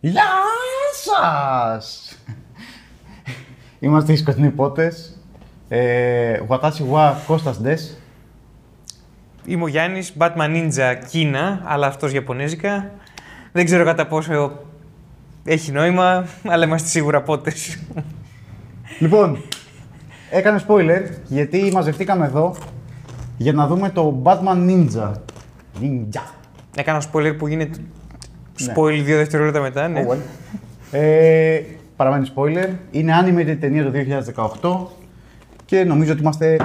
Γεια σας! Είμαστε οι σκοτεινοί πότες. Ε, Watashi wa Κώστας Ντες. Είμαι ο Γιάννης, Batman Ninja Κίνα, αλλά αυτός Ιαπωνέζικα. Δεν ξέρω κατά πόσο έχει νόημα, αλλά είμαστε σίγουρα πότες. Λοιπόν, έκανε spoiler γιατί μαζευτήκαμε εδώ για να δούμε το Batman Ninja. Ninja. Έκανα spoiler που γίνεται. Ναι. Spoil δύο δευτερόλεπτα μετά, ναι. Oh well. Ε, παραμένει spoiler. Είναι animated ταινία το 2018 και νομίζω ότι είμαστε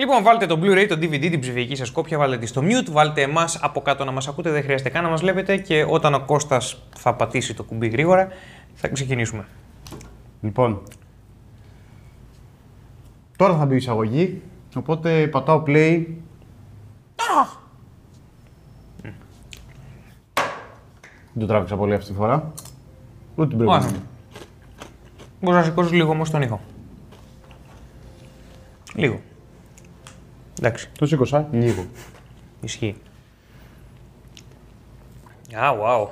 Λοιπόν, βάλτε το Blu-ray, το DVD, την ψηφιακή σας κόπια, βάλτε τη στο mute, βάλτε εμάς από κάτω να μας ακούτε, δεν χρειάζεται καν να μας βλέπετε και όταν ο Κώστας θα πατήσει το κουμπί γρήγορα, θα ξεκινήσουμε. Λοιπόν, τώρα θα μπει η εισαγωγή, οπότε πατάω play. Δεν το τράβηξα πολύ αυτή τη φορά. Ούτε την προηγούμενη. Ωραία. Μπορείς να σηκώσεις λίγο όμως τον ήχο. Λίγο. Εντάξει, Το σήκωσα λίγο. ισχύει. Α, wow.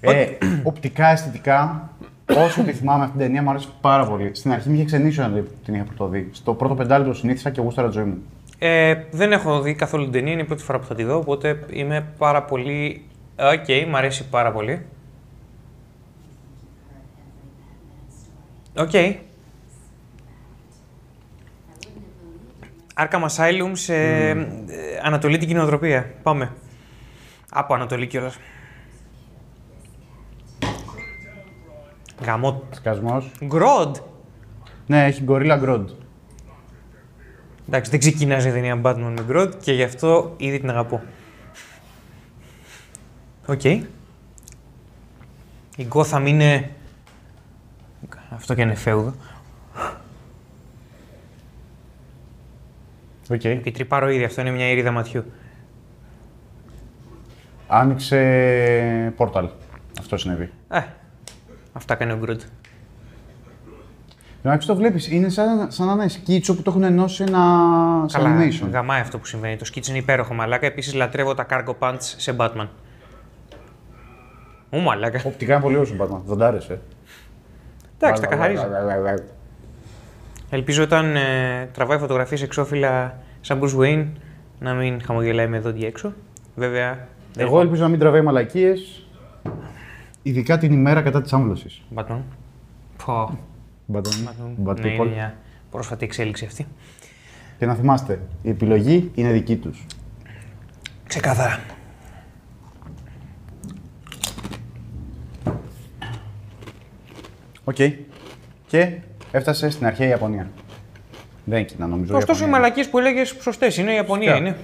Ε, οπτικά, αισθητικά, όσο τη θυμάμαι αυτή την ταινία μου αρέσει πάρα πολύ. Στην αρχή με είχε ξενίσει όταν την είχα πρωτοδεί. Στο πρώτο πεντάλεπτο συνήθισα και γούσταρα τη ζωή μου. Ε, δεν έχω δει καθόλου την ταινία, είναι η πρώτη φορά που θα τη δω, οπότε είμαι πάρα πολύ... Οκ, μ' αρέσει πάρα πολύ. Οκ. Arkham Asylum σε ε, Ανατολή την κοινοτροπία. Πάμε. Από Ανατολή κιόλας. Γαμώ. Σκασμός. Grodd. Ναι, έχει Gorilla Grodd. Εντάξει, δεν ξεκινάζει η ταινία Batman με Grodd και γι' αυτό ήδη την αγαπώ. Οκ. Η Gotham είναι... Αυτό και είναι φέουδο. Οκ. Η τριπάρω ήδη, αυτό είναι μια ίριδα ματιού. Άνοιξε portal. Αυτό συνέβη. Ε, αυτά κάνει ο Grodd. Εντάξει, το βλέπεις. Είναι σαν, σαν να είναι σκίτσο που το έχουν ενώσει ένα σε Καλά, animation. γαμάει αυτό που συμβαίνει. Το σκίτσο είναι υπέροχο μαλάκα. Επίσης λατρεύω τα cargo pants σε Batman. Ω μαλάκα. Οπτικά είναι πολύ ωραίο Batman. Δεν τ' άρεσε. Εντάξει, τα καθαρίζει. Ελπίζω όταν ε, τραβάει φωτογραφίες εξώφυλλα σαν Bruce Wayne να μην χαμογελάει με δόντια έξω. Βέβαια. δεν Εγώ ελπίζω να μην τραβάει μαλακίες. Ειδικά την ημέρα κατά της άμβλωσης. έχω Batman. Πω. Bad Ναι, είναι people. μια πρόσφατη εξέλιξη αυτή. Και να θυμάστε, η επιλογή είναι δική τους. Ξεκάθαρα. Οκ. Και έφτασε στην αρχαία Ιαπωνία. Δεν είναι Κίνα, νομίζω. Ωστόσο, οι Ιαπωνία. μαλακίες που έλεγες σωστές είναι. Η Ιαπωνία Φυσικά. είναι.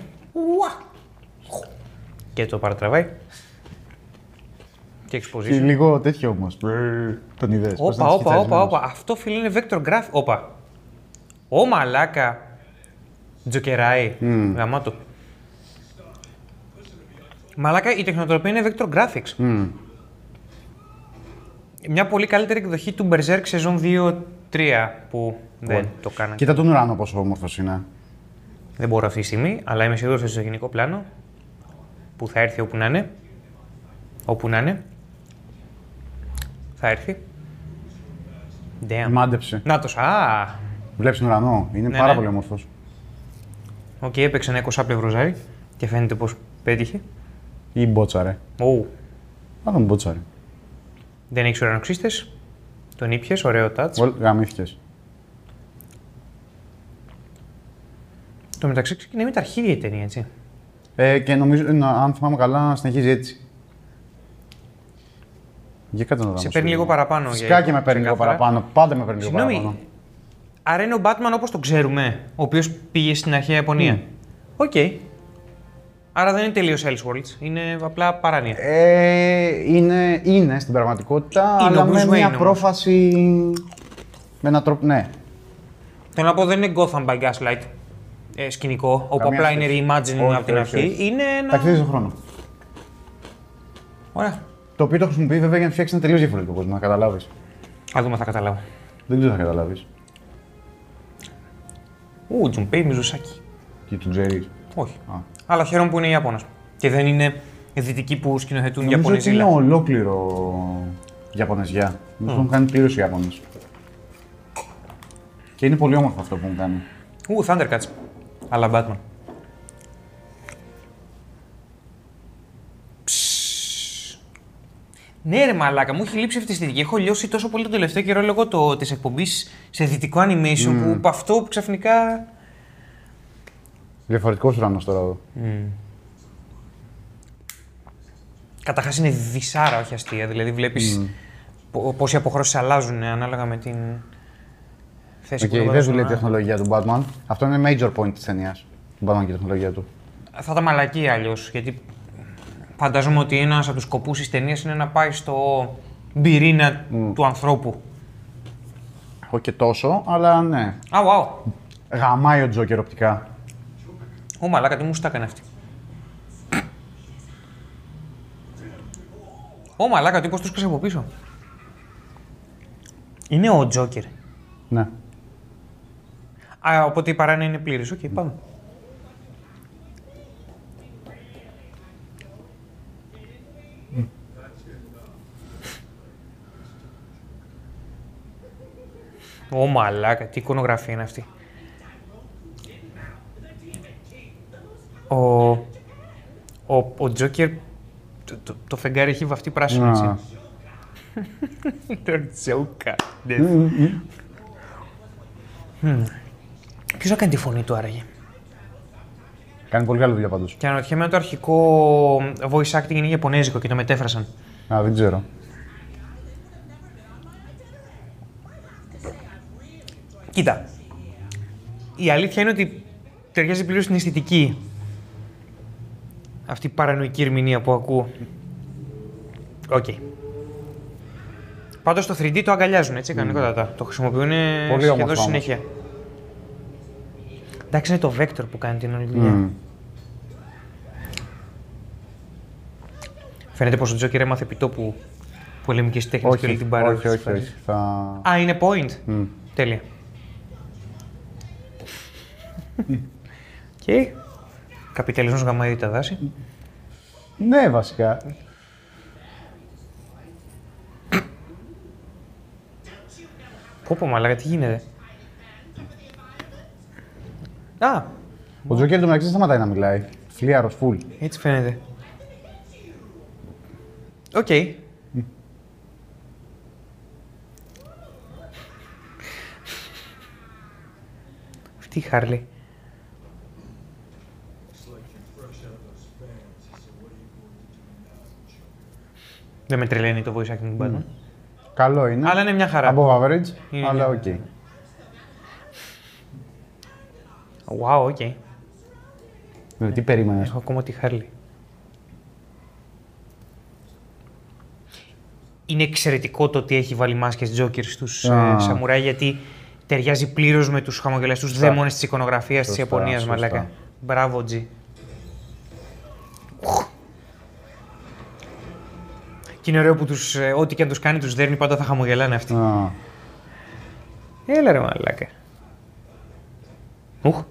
Και το παρατραβάει. Και Και exposition. λίγο τέτοιο όμως. Τον είδες. Όπα, όπα, όπα, όπα. Αυτό φίλε είναι vector graph. Όπα. Ω μαλάκα. Τζοκεράει. Γαμάτο. Μαλάκα, η τεχνοτροπία είναι vector graphics. Μια πολύ καλύτερη εκδοχή του Berserk σεζόν 2-3 που δεν το κάνανε. Κοίτα τον ουρανό πόσο όμορφος είναι. Δεν μπορώ αυτή τη στιγμή, αλλά είμαι σίγουρος ότι στο γενικό πλάνο που θα έρθει όπου να είναι. Όπου να είναι. Θα έρθει. Damn. Μάντεψε. Νάτος, α! Βλέπεις τον ουρανό. Είναι Ναι, πάρα ναι. πολύ όμορφος. Οκ, έπαιξε ένα 20 πλευροζάρι και φαίνεται πως πέτυχε. Ή μπότσαρε. Ου, Α τον μπότσαρε. δεν έχεις ουρανοξύστες. Τον ήπιες, ωραίο touch. Γαμήθηκες. Το μεταξύ ξεκινάει με τα αρχίδια η ταινία, έτσι. Ε, και νομίζω, να- αν θυμάμαι καλά, συνεχίζει έτσι. Για κάτω να δω. Σε όμως, παίρνει λίγο. λίγο παραπάνω. Φυσικά για- και με παίρνει λίγο ξεκάθαρα. παραπάνω. Πάντα με παίρνει λίγο Συγγνώμη, παραπάνω. άρα είναι ο Batman όπως τον ξέρουμε, ο οποίος πήγε στην αρχαία Ιαπωνία. Οκ. Άρα δεν είναι τελείως Elseworlds, είναι απλά παράνοια. Ε, είναι, είναι στην πραγματικότητα, Είναι αλλά ο με Bruce Wayne μια όμως. πρόφαση. Με έναν τρόπο. Ναι. Θέλω να πω δεν είναι Gotham by Gaslight ε, σκηνικό, όπου Καμία απλά είναι σχέση. reimagining Όχι, από την όχι, αρχή. όχι. Είναι ένα... Ταξίδι στον χρόνο. Ωραία. Το οποίο το χρησιμοποιεί βέβαια για να φτιάξει ένα τελείως διαφορετικό κόσμο, να καταλάβεις. Θα δούμε, θα καταλάβω. Δεν ξέρω αν θα καταλάβεις. Ου, Τζουνπέι Μιζουσάκι. Και του Τζέρι. Όχι. Α. Αλλά χαίρομαι που είναι Ιάπωνας. Και δεν είναι δυτικοί που σκηνοθετούν Νομίζω ότι είναι Ιαπωνέζιλα. ολόκληρο Ιαπωνεζιά. Νομίζω ότι έχουν κάνει πλήρως οι Ιάπωνες. Και είναι πολύ όμορφο αυτό που έχουν κάνει. Ου, Thundercats. Αλλά Batman. Ναι, ρε μαλάκα, μου έχει λείψει αυτή η αισθητική. Έχω λιώσει τόσο πολύ τον τελευταίο καιρό λόγω το, της εκπομπής σε δυτικό animation που από αυτό που ξαφνικά. Διαφορετικός ουρανός τώρα εδώ. Καταρχάς είναι δυσάρα, όχι αστεία. Δηλαδή βλέπεις πώ οι αποχρώσεις αλλάζουν ανάλογα με την θέση Οκ, που το δεν βάζουν. δουλεύει η τεχνολογία του Batman. Αυτό είναι major point της ταινίας. Του Batman και η τεχνολογία του. Θα τα μαλακεί αλλιώς. Γιατί φαντάζομαι ότι ένας από τους σκοπούς της ταινίας είναι να πάει στο πυρήνα του ανθρώπου. Όχι και τόσο, αλλά ναι. Α, wow. Γαμάει ο Τζόκερ οπτικά. Ω, μαλάκα, τι μου στα έκανε αυτή. Ω, μαλάκα, τι πως τους σκάσε από πίσω. Είναι ο Τζόκερ. Ναι. Α, οπότε η παράνοια είναι πλήρης. Οκ, πάμε. Ω μαλάκα, τι εικονογραφία είναι αυτή. Ο, ο, ο Τζόκερ, το, το, το φεγγάρι έχει βαφτεί πράσινο, έτσι. Να. Το Τζόκα. Ποιος θα κάνει τη φωνή του άραγε; Κάνει πολύ καλή δουλειά πάντως. Και αναρωτιέμαι αν το αρχικό voice acting είναι Ιαπωνέζικο και το μετέφρασαν. Α, δεν ξέρω. Κοίτα. Η αλήθεια είναι ότι ταιριάζει πλήρως στην αισθητική. Αυτή η παρανοϊκή ερμηνεία που ακούω. Οκ. Πάντως το 3D το αγκαλιάζουν, έτσι, κανονικότατα. Το χρησιμοποιούν Πολύ σχεδόν όμορφα συνέχεια. Εντάξει, είναι το Vector που κάνει την όλη δουλειά. Μμμ. Φαίνεται πως ο Τζόκερ έμαθε επιτόπου πολεμικές τέχνες και όλη Όχι, την παράδοση. όχι, της όχι, φάσης. όχι. Θα... Α, είναι point. Μμ. Τέλεια. Και καπιταλισμός γαμάει τα δάση. Ναι, βασικά. Πω πω μαλάκα, τι γίνεται; Α, Ο Τζόκερ το μεταξύ δεν σταματάει να μιλάει. Φλύαρος, φουλ. έτσι φαίνεται. Οκ. Αυτή η Χάρλι. Δεν με τρελαίνει το voice acting του Batman. Καλό είναι. Αλλά είναι μια χαρά. Above average, Είναι αλλά μια- οκ. Wow, οκ. Δηλαδή, τι περίμενες; Έχω ακόμα τη Χάρλι. Είναι εξαιρετικό το ότι έχει βάλει μάσκες Joker στους Α. ε, σαμουράι γιατί ταιριάζει πλήρως με τους χαμογελαστούς Σωστά. δαίμονες της εικονογραφίας της Σωστά, Ιαπωνίας, σωστά. μαλάκα. Μπράβο, Τζι. Και είναι ωραίο που τους, ε, ό,τι και αν τους κάνει τους δέρνει πάντα θα χαμογελάνε αυτοί. Α, Έλα ρε μαλάκα. Ουχ.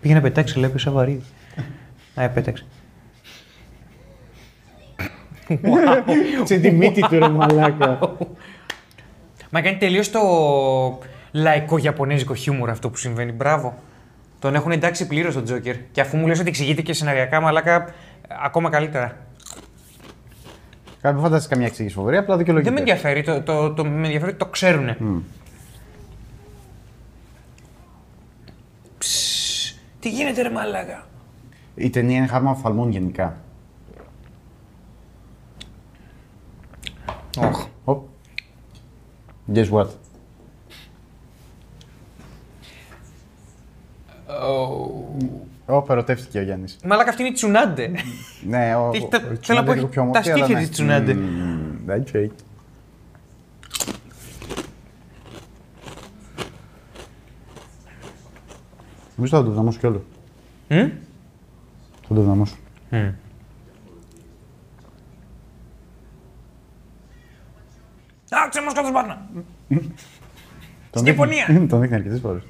Πήγε να πετάξει, λέει, πίσω βαρύ. Α, επέταξε. Σε τη μύτη του ρε μαλάκα. Μα κάνει τελείως το λαϊκό Ιαπωνέζικο χιούμορ αυτό που συμβαίνει. Μπράβο. Τον έχουν εντάξει πλήρως τον Τζόκερ. Και αφού μου λες ότι εξηγείται και σεναριακά, μαλάκα, ακόμα καλύτερα. Κάποιοι φαντάζεσαι καμιά εξήγηση φοβερή, απλά δικαιολογείται. Δεν με ενδιαφέρει. Το, το, το, με ενδιαφέρει ότι το ξέρουν. Τι γίνεται, ρε μαλάκα; Η ταινία είναι χάρμα οφθαλμών γενικά. Οχ. Οπ. Guess what; Ω, ερωτεύτηκε ο Γιάννης. Μαλάκα αυτή είναι η Τσουνάντε. Ναι, ο, Τι- ο- τα- ο θέλω να Τσουνάντε πω, λίγο πιο τα όμορφη, αλλά στήθια ναι. της Τσουνάντε. Μμμ, οκ. Νομίζω θα το δυναμώσω κι όλο. Μμ; Θα το δυναμώσω. Μμ. Α, ξέρω μας κάτω σπάνα. Τον Στην δείχνει- Ιαπωνία. Τον δείχνει αρκετές φορές.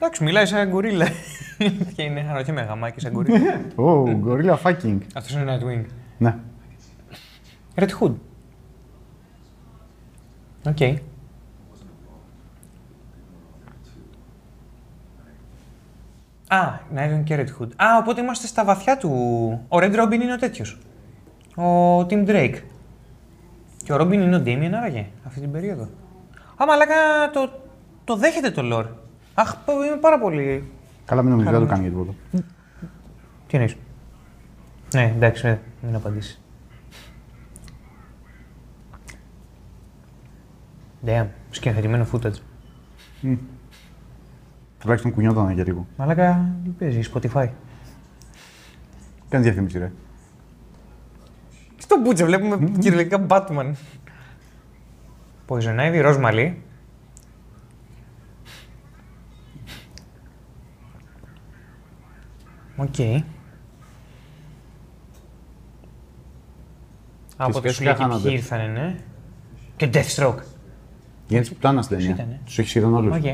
Εντάξει, μιλάει σαν γκορίλα. και είναι αναρωτιέμαι γαμάκι σαν γκορίλα. Ω, γκορίλα fucking. Αυτός είναι Nightwing. Ναι. Red Hood. Οκ. Α, Nightwing και Red Hood. Α, οπότε είμαστε στα βαθιά του. Ο Red Robin είναι ο τέτοιος. Ο Tim Drake. Και ο Robin είναι ο Damien άραγε αυτή την περίοδο. Α, μαλάκα το, το δέχεται το lore. Αχ, είμαι πάρα πολύ. Καλά, μην νομίζεις, δεν το κάνει για τίποτα. Τι εννοείς; Ναι, εντάξει, ε, μην απαντήσεις. Damn, σκηνοθετημένο footage. Τουλάχιστον κουνιόταν για λίγο. Μαλάκα, τι παίζεις, Spotify; Κάνει διαφήμιση, ρε; Στο μπούτσε βλέπουμε κυριολεκτικά Batman. Poison Ivy, ροζ μαλλί. Οκ. Από το σχέση σου λέει και χάνονται. ποιοι ήρθανε, ναι. Και Deathstroke. Γίνει τη πουτάνας στην ταινία. ήτανε; Τους έχει είδαν όλους. Οκ.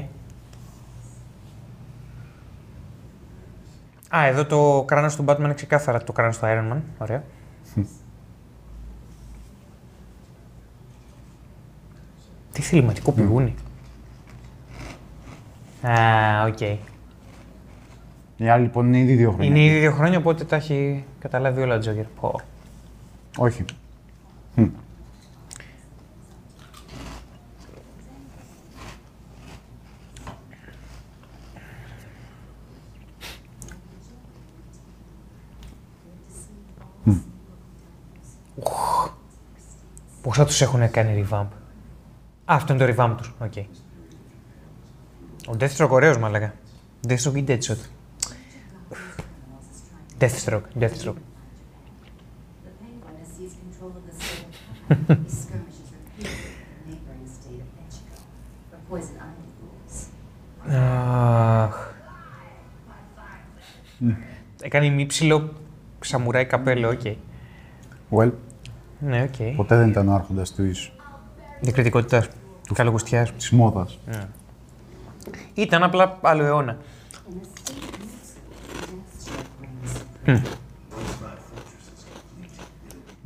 Α, εδώ το κράνος του Batman είναι ξεκάθαρα το κράνος του Iron Man. Ωραία. Τι θεληματικό πηγούνι. Α, οκ. Οι άλλοι λοιπόν είναι ήδη δύο χρόνια. Είναι ήδη δύο χρόνια, οπότε τα έχει καταλάβει όλα ο Τζόκερ. Πω. Όχι. Πόσα τους έχουν κάνει revamp. Α, αυτό είναι το revamp τους. Οκ. Ο Deathstroke ωραίος, μαλάκα. Deathstroke ή Deadshot. Έκανε μίψιλο σαμουράι καπέλο, οκ. Ναι, ποτέ δεν ήταν άρχοντα άρχοντας του ίσου. Δικριτικότητας, του... καλογουστιάς. Της μόδας. Ναι. Ήταν απλά άλλο αιώνα.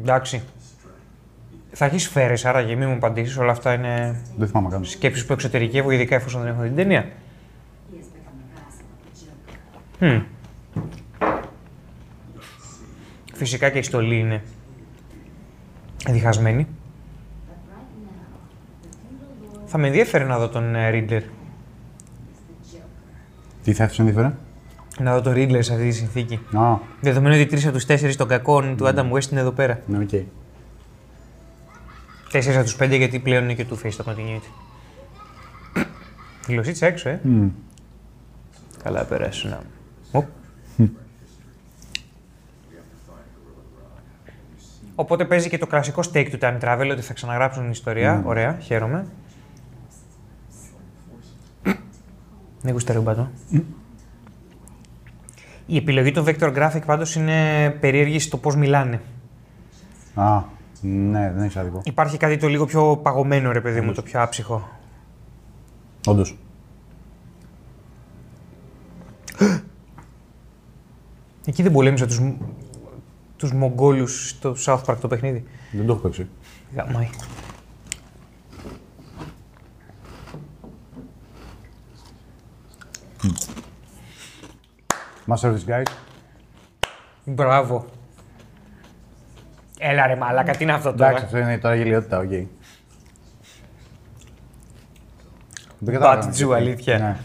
Εντάξει. Θα έχεις σφαίρε, άραγε μην μου απαντήσεις. Όλα αυτά είναι Δεν θυμάμαι καν. σκέψεις που εξωτερικεύω, ειδικά εφόσον δεν έχω δει την ταινία. He has become the vassal of the Joker. Μμ. Φυσικά και η στολή είναι διχασμένη. But right now, the feudal lord Θα με ενδιαφέρει να δω τον ε, Riddler. is the Joker. Τι θα ήθελε ενδιαφέρε. Να δω τον Riddler σε αυτή τη συνθήκη. Α, Δεδομένου ότι τρεις από τους τέσσερις των κακών του Adam West είναι εδώ πέρα. ναι, οκ. Τέσσερις από τους πέντε γιατί πλέον είναι και Two-Face το continuity. Γλωσσίτσα έξω, ε. Μμ. Καλά περάσουν. Οπ. Οπότε παίζει και το κλασικό stake του time travel, ότι θα ξαναγράψουν την ιστορία. Ωραία, χαίρομαι. Δεν γουστάρει ο μπατό. Η επιλογή των vector graphic πάντως είναι περίεργη στο πώς μιλάνε. Α, ναι, δεν έχεις άδικο. Υπάρχει κάτι το λίγο πιο παγωμένο, ρε παιδί μου, το πιο άψυχο. Όντως. Εκεί δεν πολέμησα τους, τους Μογγόλους στο South Park το παιχνίδι. Δεν το έχω παίξει. Γαμάει. Master of Disguise. Μπράβο. Έλα ρε μαλάκα, τι είναι αυτό τώρα; Εντάξει, αυτό είναι τώρα γελιότητα, οκ. Δεν κατάλαβα Μπατζού, γιατί. αλήθεια. Ναι.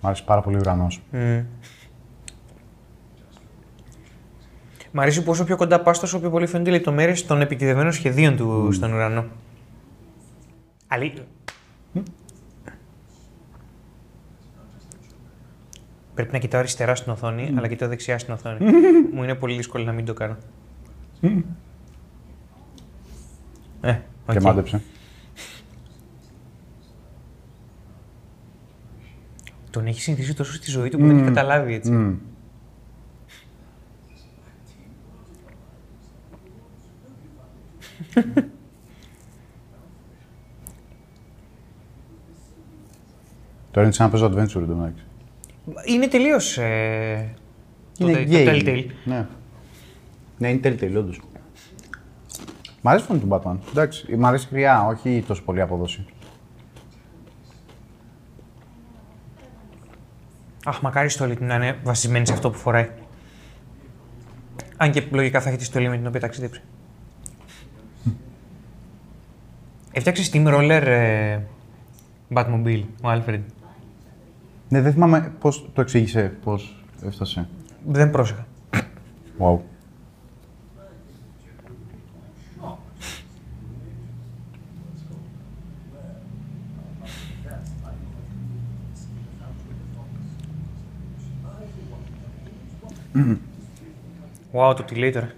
Μ' άρεσε πάρα πολύ ο ουρανός. Μ' αρέσει πόσο πιο κοντά πας, τόσο πιο πολύ φαίνονται οι λεπτομέρειες των επιτηδευμένων σχεδίων του στον ουρανό. Αλή... Πρέπει να κοιτάω αριστερά στην οθόνη, αλλά κοιτάω δεξιά στην οθόνη. Μου είναι πολύ δύσκολο να μην το κάνω. Ε, οκ. Και μάντεψε. Τον έχει συνηθίσει τόσο στη ζωή του που δεν έχει καταλάβει έτσι. Τώρα είναι σαν να παίζω adventure εντωμεταξύ. Είναι τελείως. Ε, το, Είναι το gay. Telltale. Ναι. Ναι, είναι Telltale, όντως. Μ' αρέσει πολύ του Batman. Εντάξει, μ' αρέσει η χρειά, όχι τόσο πολύ απόδοση. Αχ, μακάρι η στολή του να είναι βασισμένη σε αυτό που φοράει. Αν και λογικά θα έχει τη στολή με την οποία ταξίδεψε. Έφτιαξε steamroller ε, Batmobile ο Alfred. Ναι, δεν θυμάμαι πώς το εξήγησε, πώς έφτασε. Δεν πρόσεχα. Wow. Wow, το τι λέει τώρα.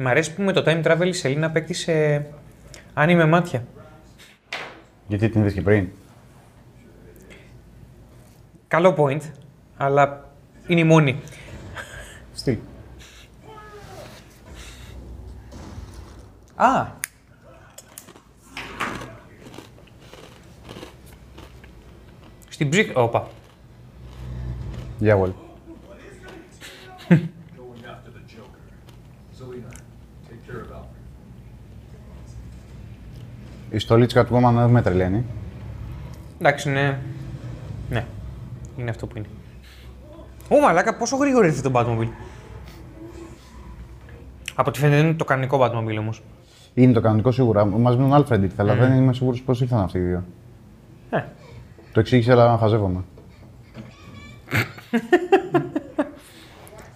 Μ' αρέσει που με το time travel η Σελίνα απέκτησε anime μάτια. Γιατί την είδες και πριν; Καλό point, αλλά είναι η μόνη. Στυλ. Α! Στην ψυχ... Όπα. Yeah, well. going after the Joker. Zelina, take care of Alfred. Η στολή της Catwoman δεν με τρελαίνει. Εντάξει, ναι. Ναι. Είναι αυτό που είναι. Ω, μαλάκα, πόσο γρήγορα ήρθε το Batmobile. Από ό,τι φαίνεται είναι το κανονικό Batmobile όμως. Είναι το κανονικό σίγουρα. Μαζί με τον Alfred ήρθε, αλλά δεν είμαι σίγουρος πώς ήρθαν αυτοί οι δύο. Ε. Το εξήγησε, αλλά χαζεύομαι.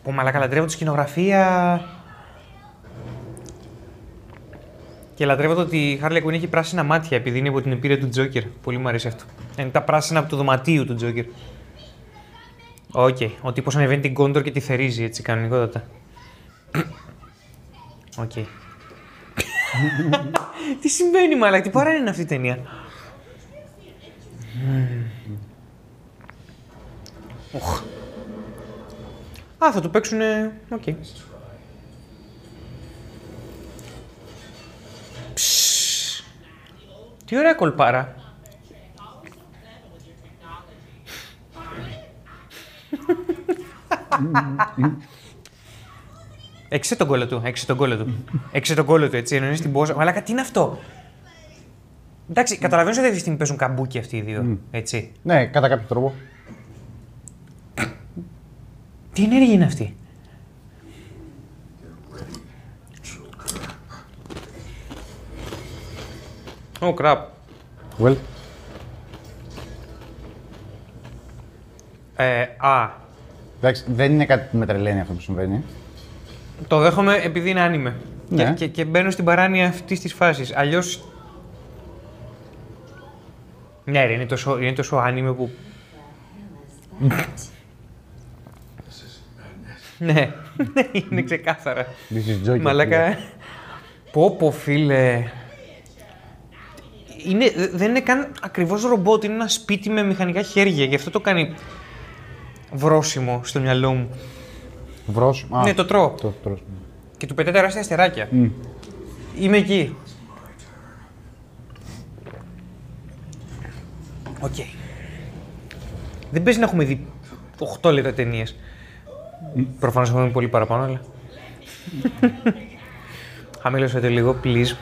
Ω, μαλάκα, λατρεύω τη σκηνογραφία. Και λατρεύω το ότι η Harley Quinn έχει πράσινα μάτια επειδή είναι από την εμπειρία του Joker. Πολύ μου αρέσει αυτό. Είναι τα πράσινα από το δωματίου του Joker. OK. Ο τύπος ανεβαίνει την κόντορ και τη θερίζει έτσι κανονικότατα. Οκ. τι συμβαίνει μαλάκα, τι παρά είναι αυτή η ταινία; Οχ. Α, θα το παίξουνε... Οκ. Ψ. Τι ωραία κολπάρα. Έξε τον κόλλο του, έξε τον κόλλο του. Έξε τον κόλλο του, έτσι, εννοείς την πόσα. Μαλάκα, τι είναι αυτό; Εντάξει, καταλαβαίνω ότι αυτή τη στιγμή παίζουν καμπούκι αυτοί οι δύο, έτσι. Ναι, κατά κάποιο τρόπο. Τι ενέργεια είναι αυτή; Ω, κραπ. Well, Ε, α, εντάξει, δεν είναι κάτι που με τρελαίνει αυτό που συμβαίνει. το δέχομαι επειδή είναι άνιμε. Ναι. Και, και, και μπαίνω στην παράνοια αυτής της φάσης. Αλλιώς. Ναι, ρε, είναι τόσο, είναι τόσο άνιμε που. ναι, ναι, είναι ξεκάθαρα. This is Joker. Μαλάκα. Πω πω φίλε. Είναι, δεν είναι καν ακριβώς ρομπότ, είναι ένα σπίτι με μηχανικά χέρια. Γι' αυτό το κάνει βρώσιμο στο μυαλό μου. Βρώσ. Α, ναι, το τρώω. Το τρώω. Και του πετάει τεράστια αστεράκια. Είμαι εκεί. Οκ. Δεν παίζει να έχουμε δει 8 λεπτά ταινίας. Προφανώς έχουμε δει πολύ παραπάνω, αλλά. Χαμήλωσε το λίγο, please.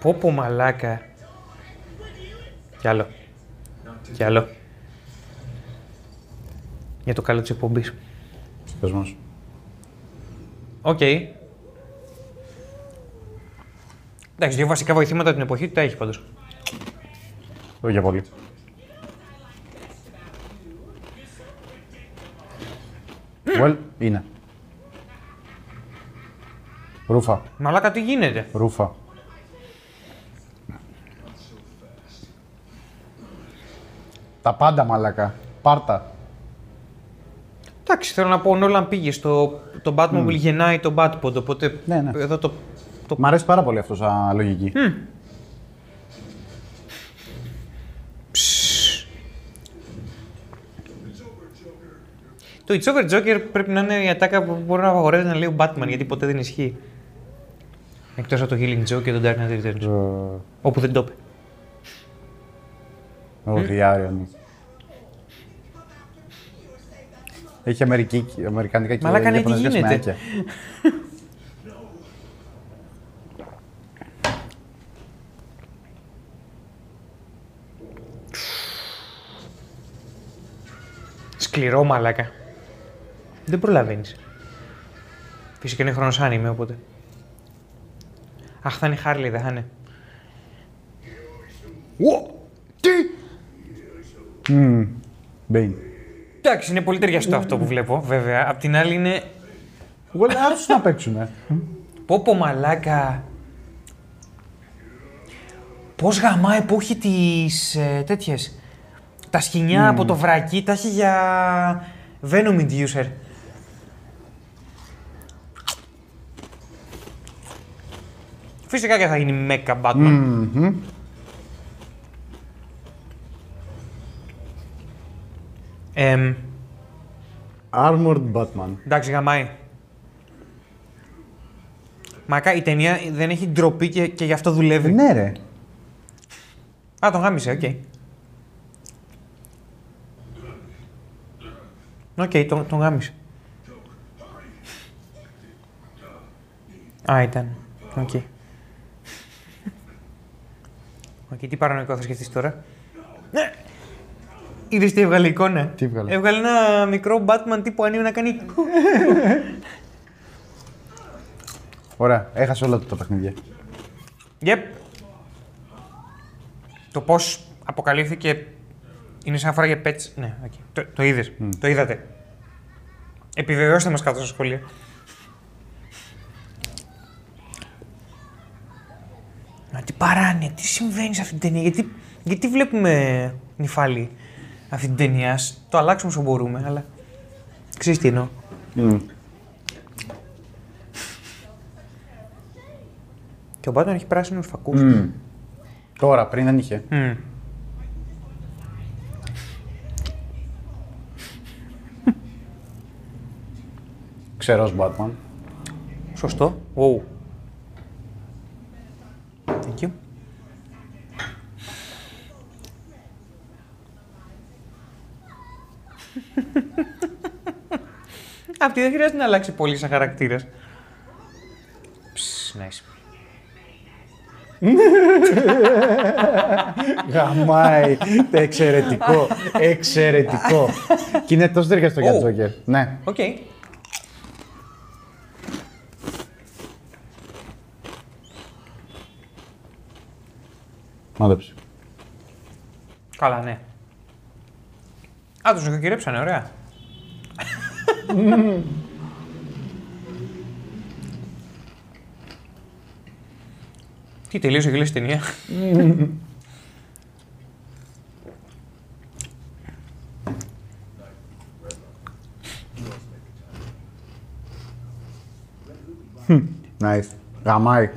Πω πω μαλάκα. Κι άλλο. Κι άλλο. Για το καλό της εκπομπής. Πες μας. Οκ. Εντάξει, δύο βασικά βοηθήματα την εποχή του τα έχει πάντως. Όχι για πολύ. Well, είναι. Ρούφα. Μαλάκα, τι γίνεται; Ρούφα. Τα πάντα μαλακά. Πάρτα. Εντάξει, θέλω να πω, ο Νόλαν πήγε στο το Batman mm. γεννάει τον Batpod, οπότε ναι, ναι. εδώ το, το... Μ' αρέσει πάρα πολύ αυτός σαν λογική. Mm. Το It's Over Joker πρέπει να είναι η ατάκα που μπορεί να απαγορεύεται να λέει ο Batman, γιατί ποτέ δεν ισχύει. Εκτός από το Healing Joke και τον Dark Knight Returns, όπου δεν το είπε. Ο Διάριον. Έχει Αμερική, αμερικανικά και Μαλάκα, ναι, τι ιαπωνέζικα γίνεται; σημαίακια. Σκληρό μαλάκα. Δεν προλαβαίνεις. Φυσικά είναι χρόνος άνιμε οπότε. Αχ, θα είναι Χάρλι, δεν θα είναι. Μμμ. Μπέιν. Εντάξει, είναι πολύ ταιριαστό αυτό που βλέπω, βέβαια. Απ' την άλλη είναι. Εγώ λέω άστος να παίξουν. Πω πω μαλάκα. Πώς γαμάει που έχει τις ε, τέτοιες. Τα σκηνιά από το βρακί τα έχει για Venom Inducer. Φυσικά και θα γίνει Mecha Batman. Εμ, Armored Batman. εντάξει, γαμάει. Μαλάκα, η ταινία δεν έχει ντροπή και, και γι' αυτό δουλεύει. Ναι ρε. Α, τον γάμησε, OK. OK, τον, τον γάμησε. Α, ήταν. Οκ. Οκ, τι παρανοϊκό θα σκεφτείς τώρα. Ναι. Είδες τι έβγαλε εικόνα; Τι έβγαλε; Έβγαλε ένα μικρό Batman τύπου ανίου να κάνει... Ωραία, έχασε όλα τα παιχνίδια. Yep. Το πώς αποκαλύφθηκε είναι σαν να φοράγε pets. Ναι, okay. το, το είδες. Το είδατε. Επιβεβαιώστε μας κάτω στα σχόλια. Μα τι παράνοια, τι συμβαίνει σε αυτή την ταινία, γιατί, γιατί βλέπουμε νυφάλι αυτή την ταινία. Ας Το αλλάξουμε όσο μπορούμε, αλλά ξέρεις τι εννοώ. Και ο Μπάτον έχει πράσινους φακούς. Μμ. Τώρα, πριν δεν είχε. Μμ. Ξερός Batman. Σωστό. Wow. Thank you. Αυτή δεν χρειάζεται να αλλάξει πολύ σαν χαρακτήρας. Ψ, nice. Γαμάει. Εξαιρετικό. Εξαιρετικό. Και είναι τόσο ταιριαστό για Ω. Τζόκερ. Ναι. Οκ. Μάντεψε. Καλά, ναι. Α, τους νοικοκυρέψανε, ωραία. Τι τελείωσε η γλύση ταινία; Nice. Γαμάει.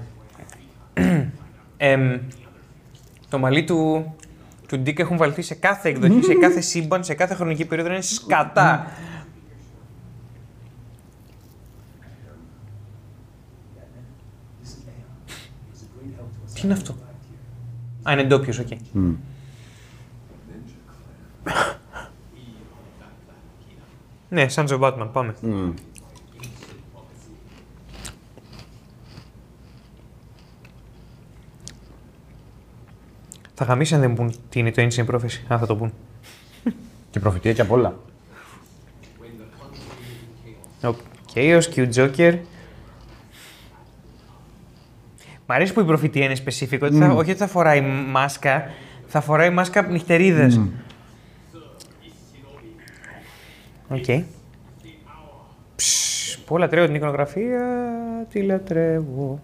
Εμ, το μαλλί του, του Dick έχουν βαλθεί σε κάθε εκδοχή, σε κάθε σύμπαν, σε κάθε χρονική περίοδο. Είναι σκατά. Τι είναι αυτό; Α, είναι ντόπιος, οκ. ναι, Sons of Batman, πάμε. Θα γαμίσει αν δεν πούν τι είναι το Ancient Prophecy, αν θα το πούν. Και προφητεία και απ' όλα. Ο Chaos και ο Joker. Μ' αρέσει που η προφητεία είναι specific, ότι θα, όχι ότι θα φοράει μάσκα, θα φοράει μάσκα νυχτερίδες. Οκ. Ψ, Πω λατρεύω την εικονογραφία, τη λατρεύω.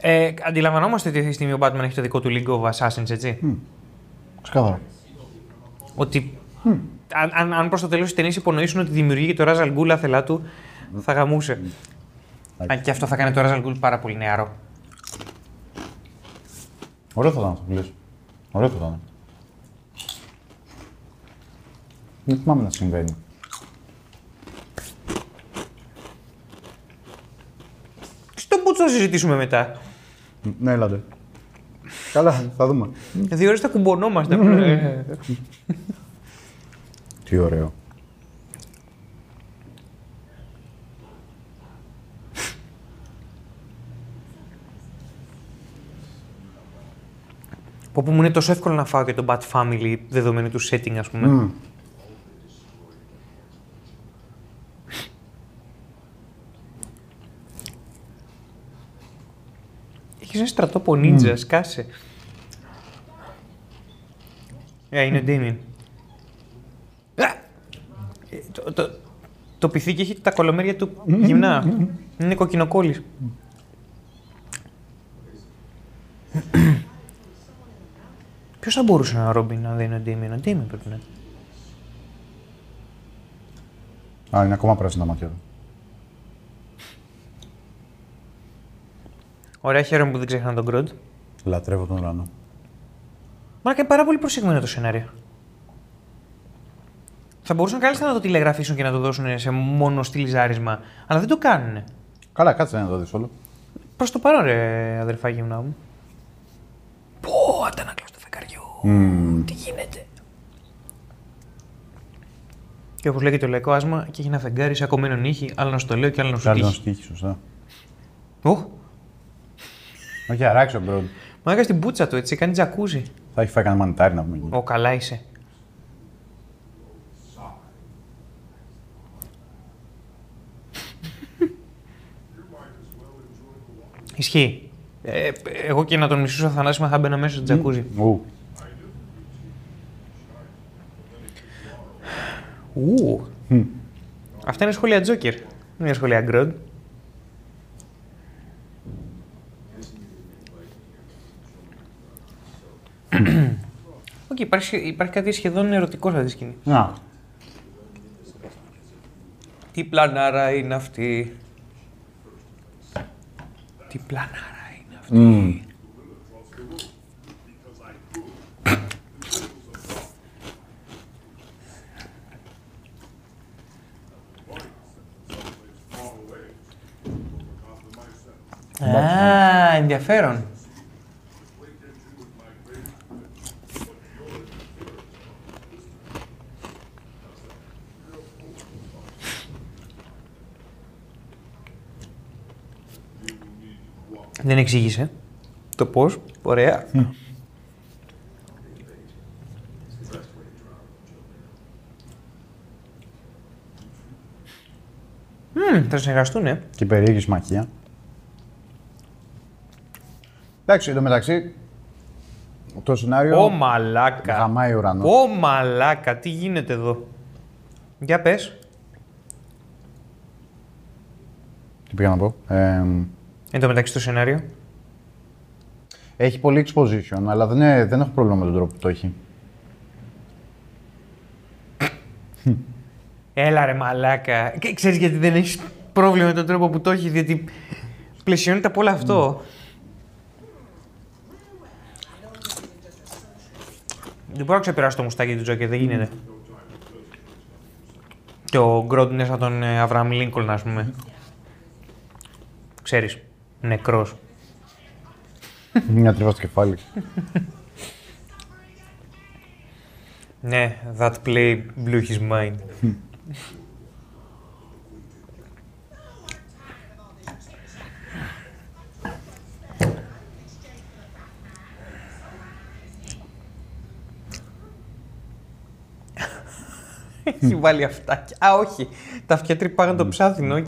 Ε, αντιλαμβανόμαστε ότι αυτή τη στιγμή ο Batman έχει το δικό του League of Assassins, έτσι; Ξεκάθαρα. Ότι αν, αν, αν προς το τέλος τη ταινία υπονοήσουν ότι δημιουργεί και το Ra's al Ghul άθελά του, θα γαμούσε. Αν και αυτό θα κάνει το Ra's al Ghul πάρα πολύ νεαρό. Ωραίο θα ήταν αυτό που λες. Ωραίο θα ήταν. Δεν θυμάμαι να συμβαίνει. Στο μπούτσο θα συζητήσουμε μετά. Ναι, έλατε. Καλά, θα δούμε. Δύο ώρες θα κουμπωνόμαστε. Ε, Τι ωραίο. Πω που μου είναι τόσο εύκολο να φάω και το Bat Family δεδομένου του setting, ας πούμε. Μμμ. Έχεις ένα στρατόπο νίτζα, σκάσε. Ε, είναι ο Damien. Α! Ε, Το, το, το πυθίκι έχει τα κολομέρια του γυμνά. Είναι κοκκινοκόλλης. Ποιος θα μπορούσε να είναι ο Ρόμπιν αν δεν είναι ο Damien; Ο Damien πρέπει να είναι. Α, είναι ακόμα πράσινα μάτια του. Ωραία, χαίρομαι που δεν ξέχανα τον Γκροντ. Λατρεύω τον ουρανό. Μα είναι πάρα πολύ προσεγμένο το σενάριο. Θα μπορούσαν κάλλιστα να το τηλεγραφήσουν και να το δώσουν σε μόνο στυλιζάρισμα, αλλά δεν το κάνουν. Καλά, κάτσε να το δεις όλο. Προς το παρόν, ρε αδερφά γυμνά μου. Πω, αντανακλώ του φεγγαριού. Μμμ. Τι γίνεται; Και όπως λέγεται το λαϊκό άσμα, και έχει ένα φεγγάρι σε ακομμένο νύχι, άλλο να σου το λέω και άλλο να σου Κάτι να τύχει. στοίχει, σωστά. Οχ, Όχι, αράξει ο Μπροντ. μα έκανες την πούτσα του έτσι, κάνει τζακούζι. Θα έχει φάει κανένα μανιτάρι να πούμε εκεί. Ω, καλά είσαι. Ισχύει. Ε, εγώ και να τον μισούσα θανάσιμα θα 'μπαινα μέσα στο τζακούζι. Ου. Ου. Αυτά είναι σχόλια Τζόκερ. Δεν είναι σχόλια Grodd. OK, υπάρχει, υπάρχει κάτι σχεδόν ερωτικό σε αυτή τη σκηνή. Να. Τι πλανάρα είναι αυτή; Τι πλανάρα είναι αυτή; Μμμ. Α, ενδιαφέρον. Δεν εξήγησε το πώς. Ωραία. Μμμ, θα συνεργαστούν, ε. Και περίεργη συμμαχία. Εντάξει, εντωμεταξύ, το σενάριο Ω μαλάκα. γαμάει ουρανό. Ω μαλάκα, τι γίνεται εδώ; Για πες. Τι πήγα να πω; Ε, Εν τω μεταξύ το σενάριο. έχει πολύ exposition, αλλά δεν, είναι- δεν έχω πρόβλημα με τον τρόπο που το έχει. Έλα ρε μαλάκα. Και ξέρεις γιατί δεν έχεις πρόβλημα με τον τρόπο που το έχει, διότι πλαισιώνεται από όλο αυτό. Δεν μπορώ να ξεπεράσω το μουστάκι του Τζόκερ, δεν γίνεται. Και ο Γκρόντ είναι σαν τον ε, Αβραάμ Λίνκολν, ας πούμε. Ξέρεις, νεκρός. Μια τριβά στο κεφάλι. Ναι, that play blew his mind. Έχει βάλει αυτά. Α, όχι. Τα αυτιά τρυπάγαν το ψάθινο, οκ.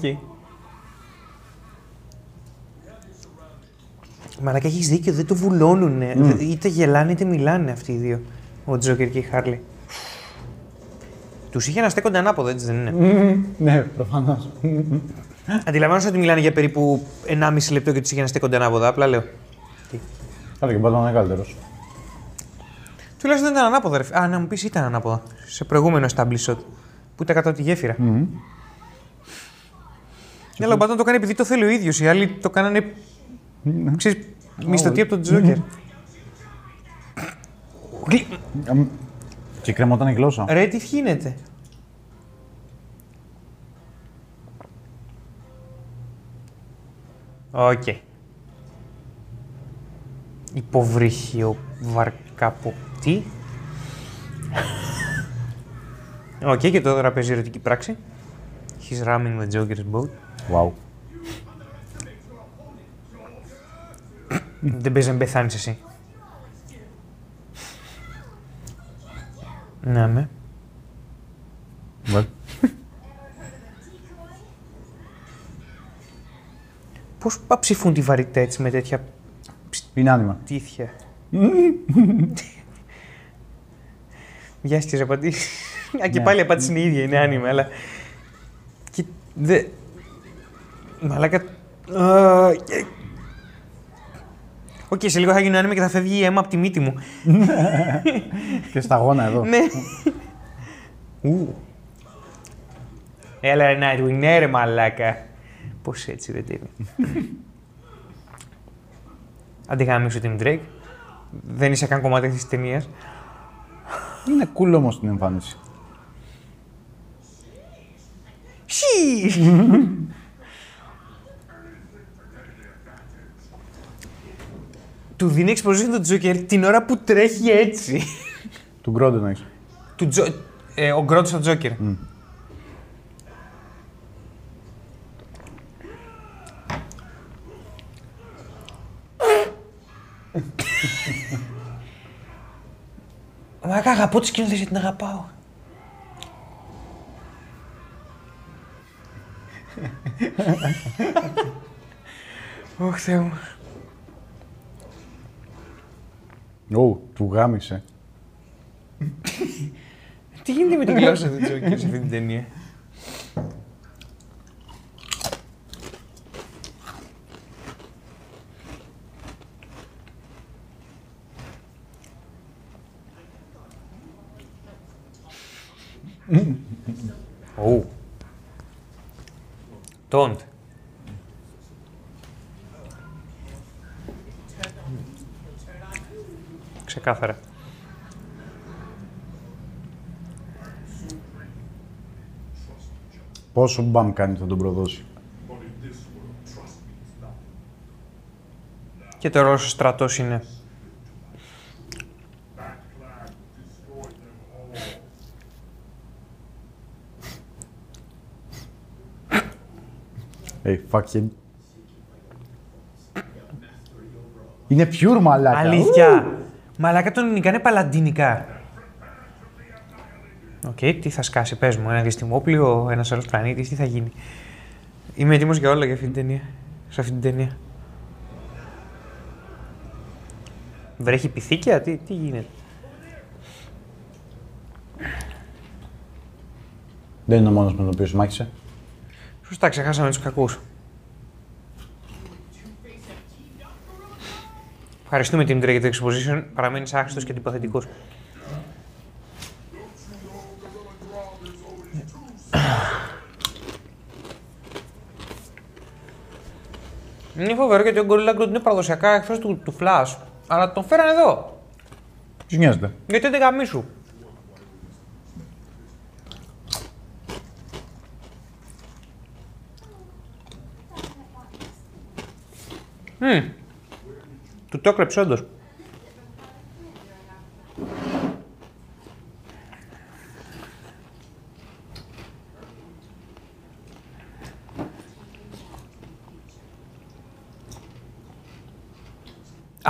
Μαλάκα, έχεις δίκιο, δεν το βουλώνουνε. Δε- Είτε γελάνε είτε μιλάνε αυτοί οι δύο. Ο Τζόκερ και η Χάρλι. Τους είχε να στέκονται ανάποδα, έτσι δεν είναι; ναι, προφανώς. Αντιλαμβάνομαι ότι μιλάνε για περίπου 1,5 λεπτό και τους είχε να στέκονται ανάποδα. Απλά λέω. Καλά, και πάντα είναι καλύτερος. Τουλάχιστον ήταν ανάποδα, ρε. φι- Α, να μου πεις ήταν ανάποδα. Σε προηγούμενο establish shot. Που ήταν κάτω από τη γέφυρα. Ναι, αλλά ο Μπάτμαν το κάνει επειδή το θέλει ο ίδιος. Οι άλλοι το κάνανε. Ξέρεις, μισθωτή από τον Τζόκερ. Και κρεμόταν η γλώσσα. Ρε, τι γίνεται; OK. Okay. Υποβρύχιο βαρκαποπτή. OK, okay, και τώρα παίζει ερωτική πράξη. He's ramming the Joker's boat. Wow. Δεν παίζει να πεθάνεις εσύ. Ναι, με. Well. Πώς ψηφούν τη βαρύτητα έτσι με τέτοια Είναι άνοιγμα. τύθια. Γεια στις απαντήσεις. Α, και Ναι. πάλι η απάντηση είναι η ίδια, είναι άνοιγμα, αλλά... Και δε... Μαλάκα... Α, και- Οκ, σε λίγο θα γίνει άνοιγμα και θα φεύγει η αίμα από τη μύτη μου. Και σταγόνα εδώ. Ναι. Ου. Έλα ρε Nightwing, ναι ρε μαλάκα. Πώς έτσι ρε τέλει. Άντε γάμισου την Drake. Δεν είσαι καν κομμάτι αυτής της ταινίας. Είναι cool όμως την εμφάνιση. Του δίνει exposition τον Joker την ώρα που τρέχει έτσι. Του Γκρόντ εννοείς. Του Τζο... ε, ο Γκρότ στον Τζόκερ. Μα αγαπώ τη σκηνοθεσία γιατί την αγαπάω. Ωχ, Θεέ μου. Ω, του γάμισε. Τι γίνεται με τη γλώσσα του Τζόκερ σε αυτή την ταινία; Ου. Ξεκάθαρα. Πόσο μπαμ κάνει θα τον προδώσει; Και το ρόλο ο στρατός είναι. Hey, fucking. Είναι pure μαλάκα. Αλήθεια. Μαλάκα τον νικάνε παλαντινικά. Οκ, τι θα σκάσει, πες μου, ένα διαστημόπλιο, ένας άλλος πλανήτης, τι θα γίνει. Είμαι έτοιμος για όλα για αυτή την ταινία. Σε αυτή την ταινία. Βρέχει πιθήκια, τι, τι γίνεται; Δεν είναι ο μόνος με τον οποίο μάχησε. Σωστά, ξεχάσαμε τους κακούς. Ευχαριστούμε την Drake για το exposition. Παραμένεις άχρηστος και τυποθετικός. Είναι φοβερό γιατί ο Gorilla Groot είναι παραδοσιακά εχθρός του, του Flash. Αλλά τον φέραν εδώ. Ποιος νοιάζεται. Γιατί δεν γαμίσου. Μμμ. Του το έκλεψε όντως.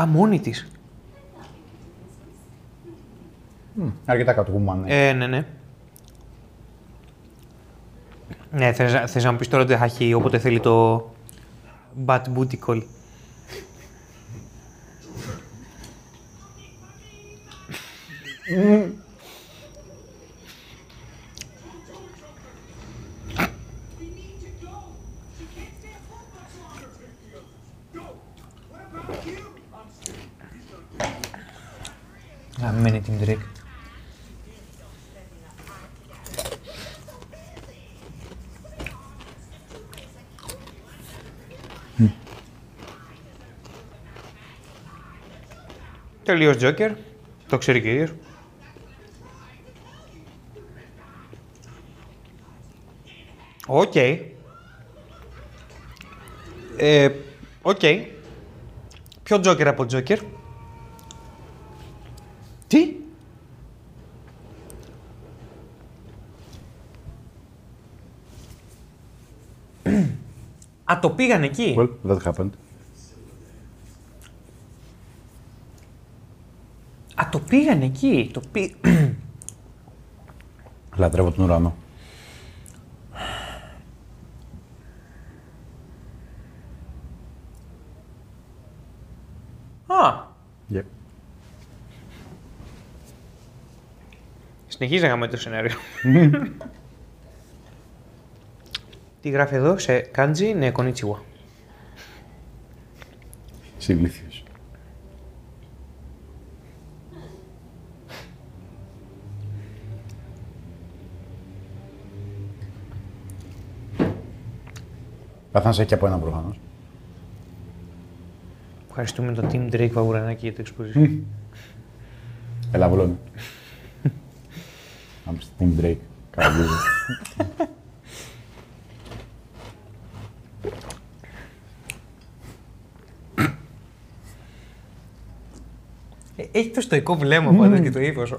Α, μόνη της. Αρκετά κατοικούμαν. ναι. Ε, ναι, ναι. Ναι, θες, να- θες να μου πεις τώρα ότι θα έχει όποτε θέλει το Bat Booty Call. Γαμμένη την Drake. Τελείως Joker. Το ξέρει και ο ίδιος. Οκ. Ε, Οκ. Ποιο Τζόκερ από Τζόκερ; Τι; Α, το πήγαν εκεί. Well, that happened. Α, το πήγαν εκεί. Το πή... Λατρεύω τον ουρανό. Α, Yeah. Συνεχίζει να γαμάει το σενάριο. Τι γράφει εδώ σε κάντζι, ναι, κονίτσιουα. Είσαι ηλίθιος. Πάθανε και από έναν προφανώς. Ευχαριστούμε τον Team Drake Βαγουρανάκη για το exposition. Έλα, βολώνει. I'm Steam Drake. Καλά, Ε, Έχει το στωικό βλέμμα πάντα και το ύφος.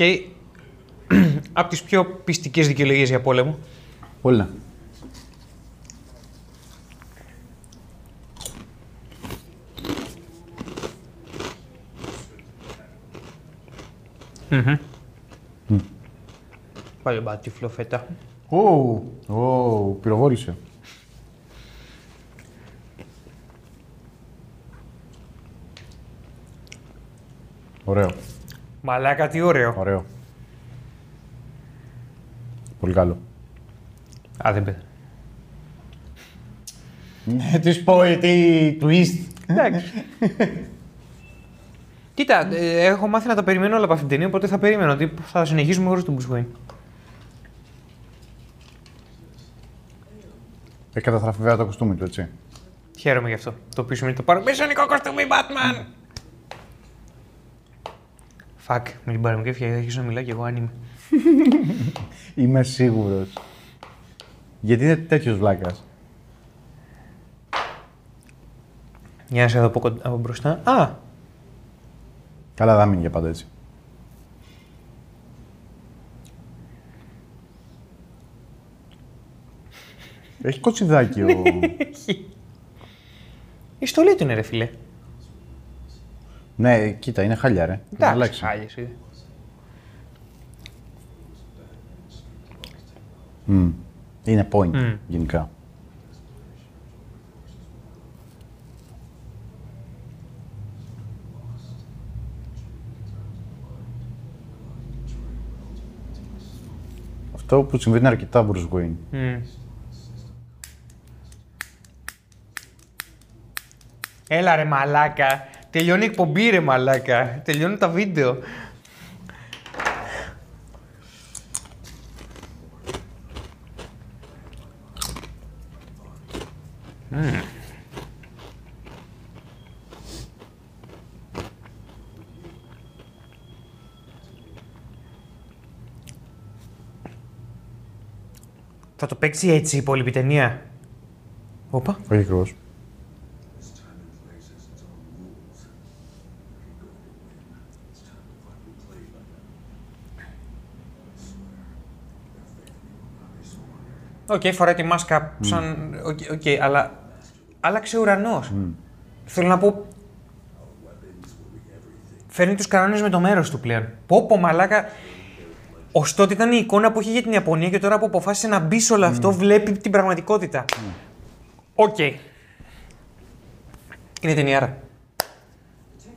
Οκ. Από τις πιο πειστικές δικαιολογίες για πόλεμο. Πολλά. Πάλι μπάτι φλοφέτα. Ω, ω, πυροβόλησε. Ωραίο, Μαλάκα τι ωραίο. ωραίο. Πολύ καλό. Α, δεν πέθανε. Ναι, της πω τι twist. Εντάξει. Κοίτα, ε, έχω μάθει να τα περιμένω όλα από αυτήν την ταινία, οπότε θα περίμενα ότι θα συνεχίσουμε χωρίς τον Bruce Wayne. Έχει καταστραφεί βέβαια το κοστούμι του, έτσι. Χαίρομαι γι' αυτό. Το οποίο σημαίνει το πάρω μεσονικό κοστούμι Batman! Φακ, με την παραμικέφια αρχίσω να μιλάω και εγώ αν είμαι. Είμαι σίγουρος. Γιατί είναι τέτοιος βλάκας; Για να σε δω από, κον- από μπροστά. Α, Καλά, δεν μείνει για πάντα έτσι. Έχει κοτσιδάκι ο... η στολή του είναι ρε φίλε. Ναι, κοίτα, είναι χάλια, ρε. Να Εντάξει, αλλάξεις. χάλιες είδε. Μμ. Είναι point, Μμ. γενικά. Αυτό που συμβαίνει αρκετά Bruce Wayne. Μμ. Έλα ρε μαλάκα. Τελειώνει η εκπομπή ρε μαλάκα. Τελειώνουν τα βίντεο. Μμμ. Θα το παίξει έτσι η υπόλοιπη ταινία. Όπα. Όχι ακριβώς. Οκ, φοράει τη μάσκα σαν. OK, OK, αλλά. Άλλαξε ουρανός. Θέλω να πω. Φέρνει τους κανόνες με το μέρος του πλέον. Πω, πω, μαλάκα. Ω τότε ήταν η εικόνα που είχε για την Ιαπωνία και τώρα που αποφάσισε να μπει σε όλο αυτό, βλέπει την πραγματικότητα. Οκ. Είναι ταινιάρα.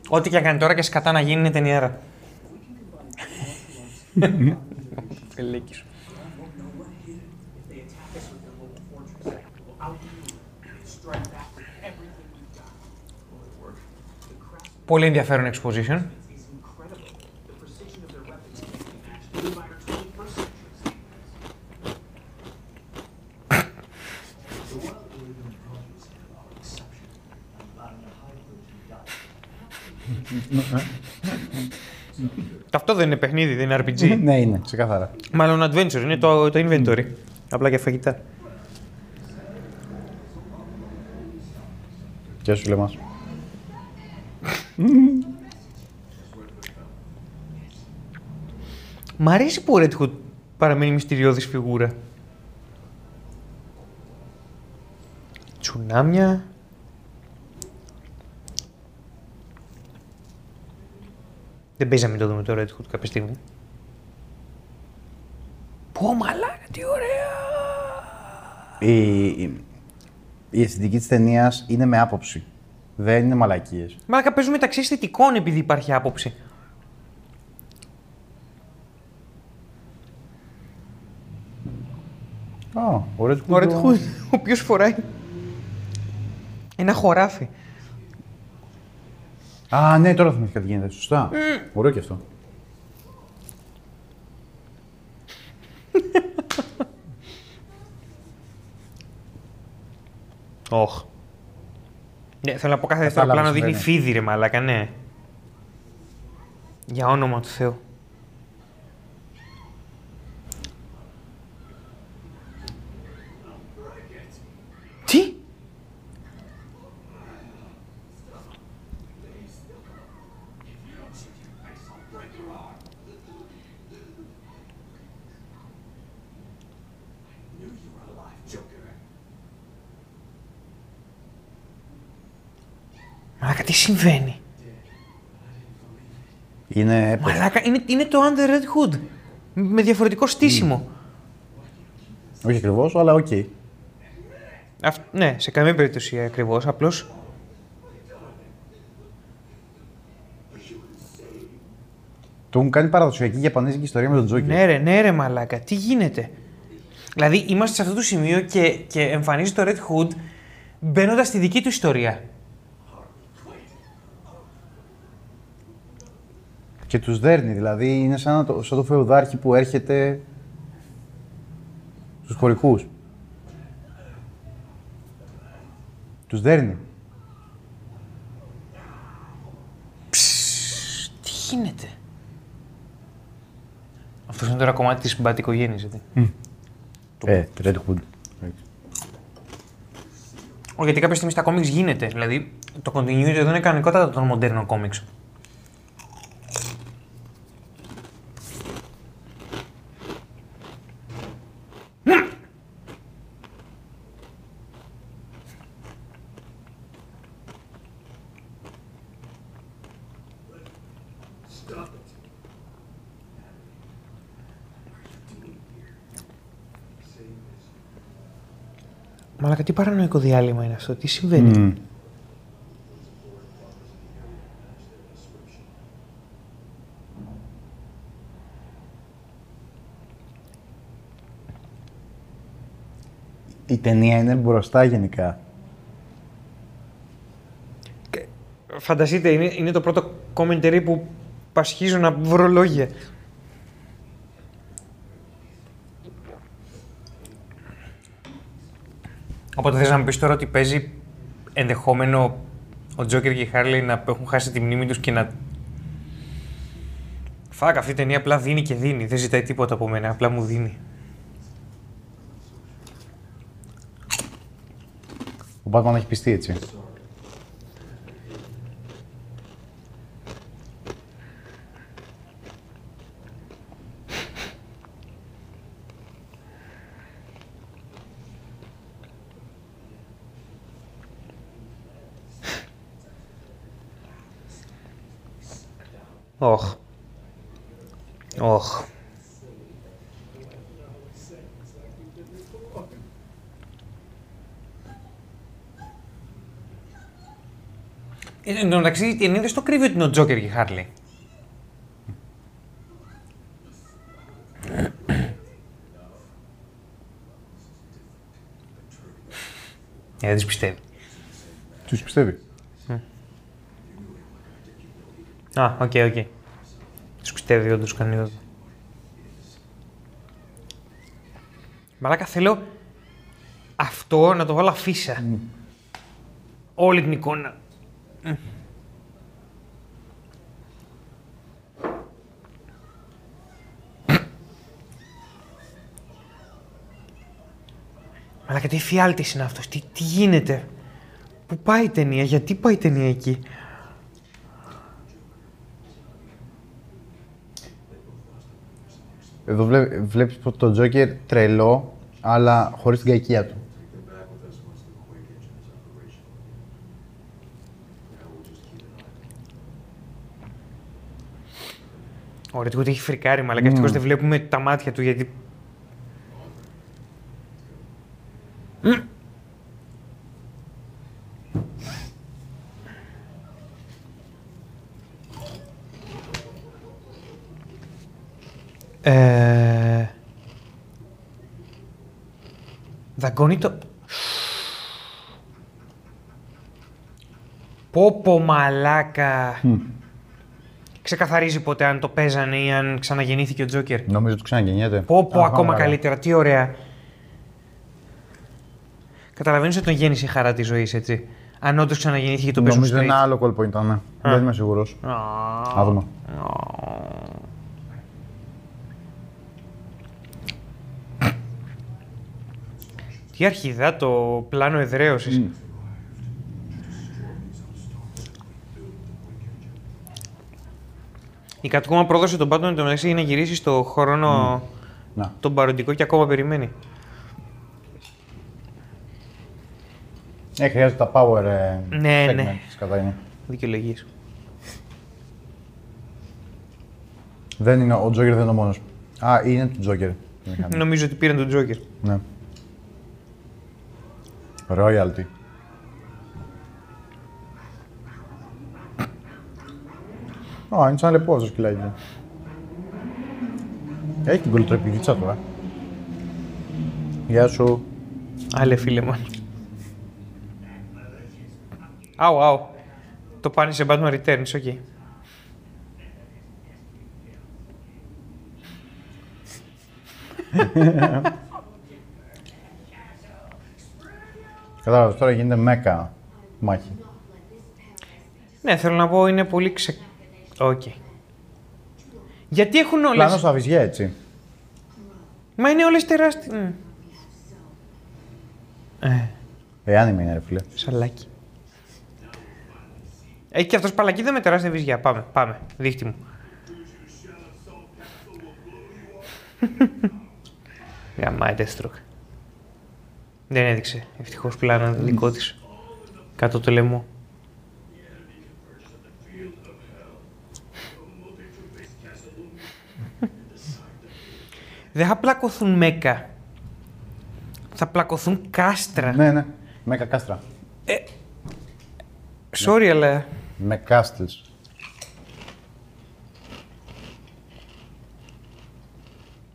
Ό,τι και αν κάνει τώρα και σκατά να γίνει είναι ταινιάρα. Φελέκι σου. If they attack us with their little fortress. We'll outdo and strike back with everything we've got. Will it work? The craftsman Πολύ ενδιαφέρον exposition. is Αυτό δεν είναι παιχνίδι, δεν είναι RPG. ναι, είναι, ξεκάθαρα. Μάλλον adventure, είναι το, το inventory. Απλά για φαγητά. Γεια σου, Λεμάς. Μ' αρέσει που ο Red Hood παραμένει μυστηριώδης φιγούρα. Τσουνάμια. Δεν παίζει να μην το δούμε το Red Hood κάποια στιγμή. Πω μαλάκα, τι ωραία! Η, η, η αισθητική της ταινίας είναι με άποψη. Δεν είναι μαλακίες. Μαλάκα παίζουν μεταξύ αισθητικών επειδή υπάρχει άποψη. Α, ο Red Hood. Ο Red Hood, ο οποίος φοράει ένα χωράφι. Α, ναι, τώρα θυμήθηκα τι γίνεται. Σωστά. Ωραίο και αυτό. Όχ. Ναι, θέλω να πω κάθε δεύτερο Κατάλαβα πλάνο τι δείχνει συμβαίνει. φίδι ρε μαλάκα, ναι. Για όνομα του Θεού. Τι? Μαλάκα, τι συμβαίνει; Είναι έπαιζε. Μαλάκα, είναι, είναι το Under Red Hood. Με διαφορετικό στήσιμο. Όχι ακριβώς, αλλά οκ. Αυ- ναι, σε καμία περίπτωση ακριβώς. Απλώ. Το έχουν κάνει παραδοσιακή Ιαπωνέζικη ιστορία με τον Τζόκερ. Ναι, ρε, ναι, ρε, μαλάκα. Τι γίνεται; Δηλαδή, είμαστε σε αυτό το σημείο και, και εμφανίζει το Red Hood μπαίνοντας στη δική του ιστορία. Και τους δέρνει, δηλαδή είναι σαν το, σαν το φεουδάρχη που έρχεται στους χωρικούς. Τους δέρνει. Τι γίνεται. Αυτό είναι τώρα κομμάτι τη μπατικογέννη, έτσι. Ε, Red Hood. Όχι, γιατί κάποια στιγμή στα κόμιξ γίνεται. Δηλαδή, το continuity εδώ είναι κανονικότατα των μοντέρνων κόμιξ. Τι παρανοϊκό διάλειμμα είναι αυτό, τι συμβαίνει. Μμμ. Η ταινία είναι μπροστά γενικά. Και Φανταστείτε, είναι, είναι το πρώτο commentary που πασχίζω να βρω λόγια. Οπότε θες να μου πεις τώρα ότι παίζει ενδεχόμενο ο Τζόκερ και η Χάρλι να έχουν χάσει τη μνήμη τους και να... Φάκ, αυτή η ταινία απλά δίνει και δίνει. Δεν ζητάει τίποτα από μένα, απλά μου δίνει. Ο Batman έχει πιστεί έτσι. Όχ. Όχ. Ε, Εν τω μεταξύ, η ταινία δεν στο κρύβει ότι είναι ο Τζόκερ και η Χάρλι; Ε, δεν τις πιστεύει. Τους πιστεύει. Α, OK, OK. Τους πιστεύει όντως κανείς. Μαλάκα, θέλω αυτό να το βάλω αφίσα. Όλη την εικόνα. Αλλά και τι φιάλτης είναι αυτός, τι, τι γίνεται; Πού πάει η ταινία, γιατί πάει η ταινία εκεί; Εδώ βλέ, βλέπεις πως το Τζόκερ τρελό, αλλά χωρίς την κακία του. Ωραία, του έχει φρικάρει, αλλά και ευτυχώς δεν βλέπουμε τα μάτια του γιατί. Δαγκώνει το... Πόπο μαλάκα. Ξεκαθαρίζει ποτέ αν το παίζανε ή αν ξαναγεννήθηκε ο Τζόκερ. Νομίζω του ξαναγεννιέται. Πω πω, Α, ακόμα καλά. καλύτερα, τι ωραία. Καταλαβαίνεις ότι τον γέννησε η χαρά της ζωής, έτσι. Αν όντως ξαναγεννήθηκε και τον παίζουν Νομίζω straight. ένα άλλο κόλπο ήταν. ναι. Δεν είμαι σίγουρος. Α, Α δούμε. Τι αρχιδά το πλάνο εδραίωσης. Η κατοικόμα πρόδωσε τον Batman μεταξύ για να γυρίσει στο χρόνο Να. τον παροντικό και ακόμα περιμένει. Ε, χρειάζεται τα power ε, Ναι, segments, ναι. κατά είναι. Δικαιολογίες. Δεν είναι, ο Τζόκερ δεν είναι ο μόνος. Α, είναι του Τζόκερ. Δεν είχαμε. Νομίζω ότι πήραν τον Τζόκερ. ναι. Royalty. Α, είναι σαν λεπό το σκυλάκι. Έχει την κολοτρεπιδίτσα τώρα. Γεια σου. Άλλε φίλε μου. Αου, αου. Το πάνε σε Batman Returns, οκ. Κατάλαβα, τώρα γίνεται μέκα μάχη. Ναι, θέλω να πω είναι πολύ ξε... Οκ. Γιατί έχουν όλες... Πλάνος στα βυζιά, έτσι. Μα είναι όλες τεράστιες... Ε, Εάν είμαι, είναι, ρε φίλε. σαλάκι. Έχει και αυτός παλακίδα με τεράστια βυζιά. Πάμε, πάμε. Δείχτη μου. Γαμάει Deathstroke. Δεν έδειξε. Ευτυχώς πλάνα δικό της. Κάτω το λαιμό. Δεν θα πλακωθούν μέκα. Θα πλακωθούν κάστρα. Ναι, ναι. Μέκα κάστρα. Sorry, αλλά Με κάστλς.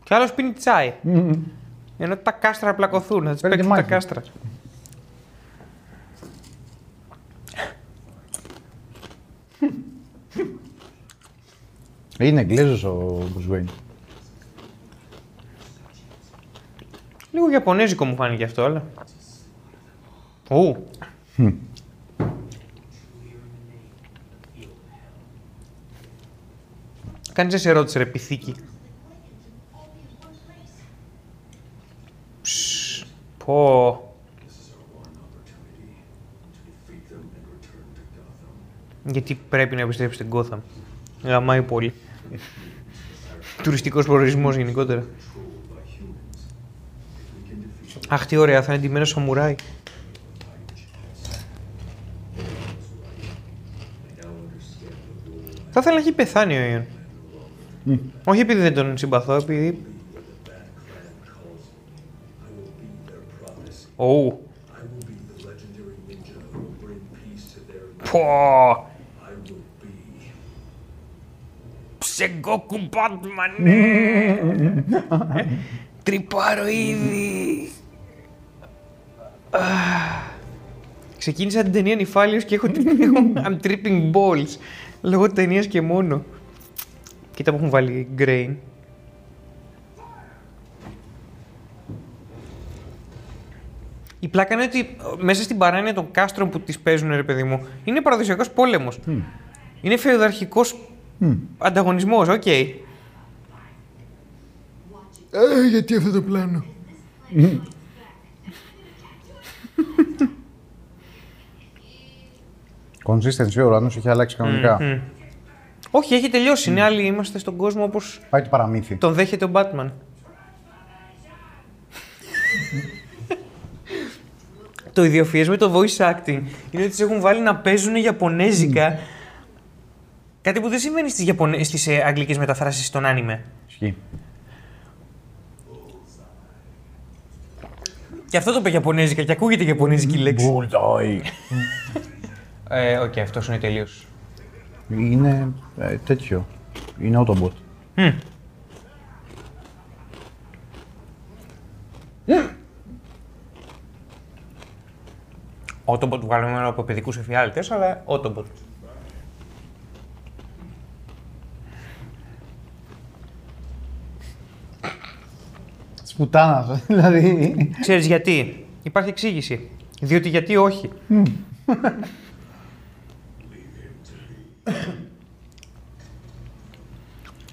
Κι άλλος πίνει τσάι. Ενώ τα κάστρα πλακωθούν, θα τις Παίρνει παίξουν τα μάχη. κάστρα. Είναι Εγγλέζος ο Bruce Wayne. Λίγο Ιαπωνέζικο μου φάνηκε αυτό, αλλά. Ου. Κάνεις δεν σε ρώτησε ρε πυθίκη. Ψ, Πω. Γιατί πρέπει να επιστρέψει στην Gotham. Γαμάει πολύ. Τουριστικός προορισμός γενικότερα. Αχ, τι ωραία, θα είναι ντυμένος σαμουράι. Θα ήθελα να έχει πεθάνει ο Ιον. Όχι επειδή δεν τον συμπαθώ, επειδή... Ου. Πω. Ψεγκόκου Μπάτμαν, ναι. Τρυπάρω ήδη. Αχ. Ξεκίνησα την ταινία νυφάλιος και έχω, έχω I'm tripping balls. Λόγω ταινίας και μόνο. Κοίτα που έχουν βάλει grain. Η πλάκα είναι ότι ε, μέσα στην παράνοια των κάστρων που τις παίζουν, ρε παιδί μου, είναι παραδοσιακός πόλεμος. Είναι φεουδαρχικός mm. ανταγωνισμός, OK. Okay. Γιατί αυτό το πλάνο; Mm. Consistency, ο ουρανός έχει αλλάξει κανονικά. Όχι, έχει τελειώσει. Mm. Άλλοι, είμαστε στον κόσμο όπως. Πάει το παραμύθι. Τον δέχεται ο Batman. Το ιδιοφυές με το voice acting είναι ότι τις έχουν βάλει να παίζουν Ιαπωνέζικα. Κάτι που δεν συμβαίνει στις, Ιαπωνε... στις ε, αγγλικές μεταφράσεις των άνιμε. Ισχύει. Και αυτό το είπε Ιαπωνέζικα και ακούγεται Ιαπωνέζικη λέξη. Bullseye. Ε, οκ, αυτός είναι τελείως. Είναι ε, τέτοιο. Είναι Autobot. Autobot βγαλμένο από παιδικούς εφιάλτες, αλλά Autobot. Τη πουτάνα, δηλαδή. Ξέρεις γιατί; Υπάρχει εξήγηση. Διότι γιατί όχι.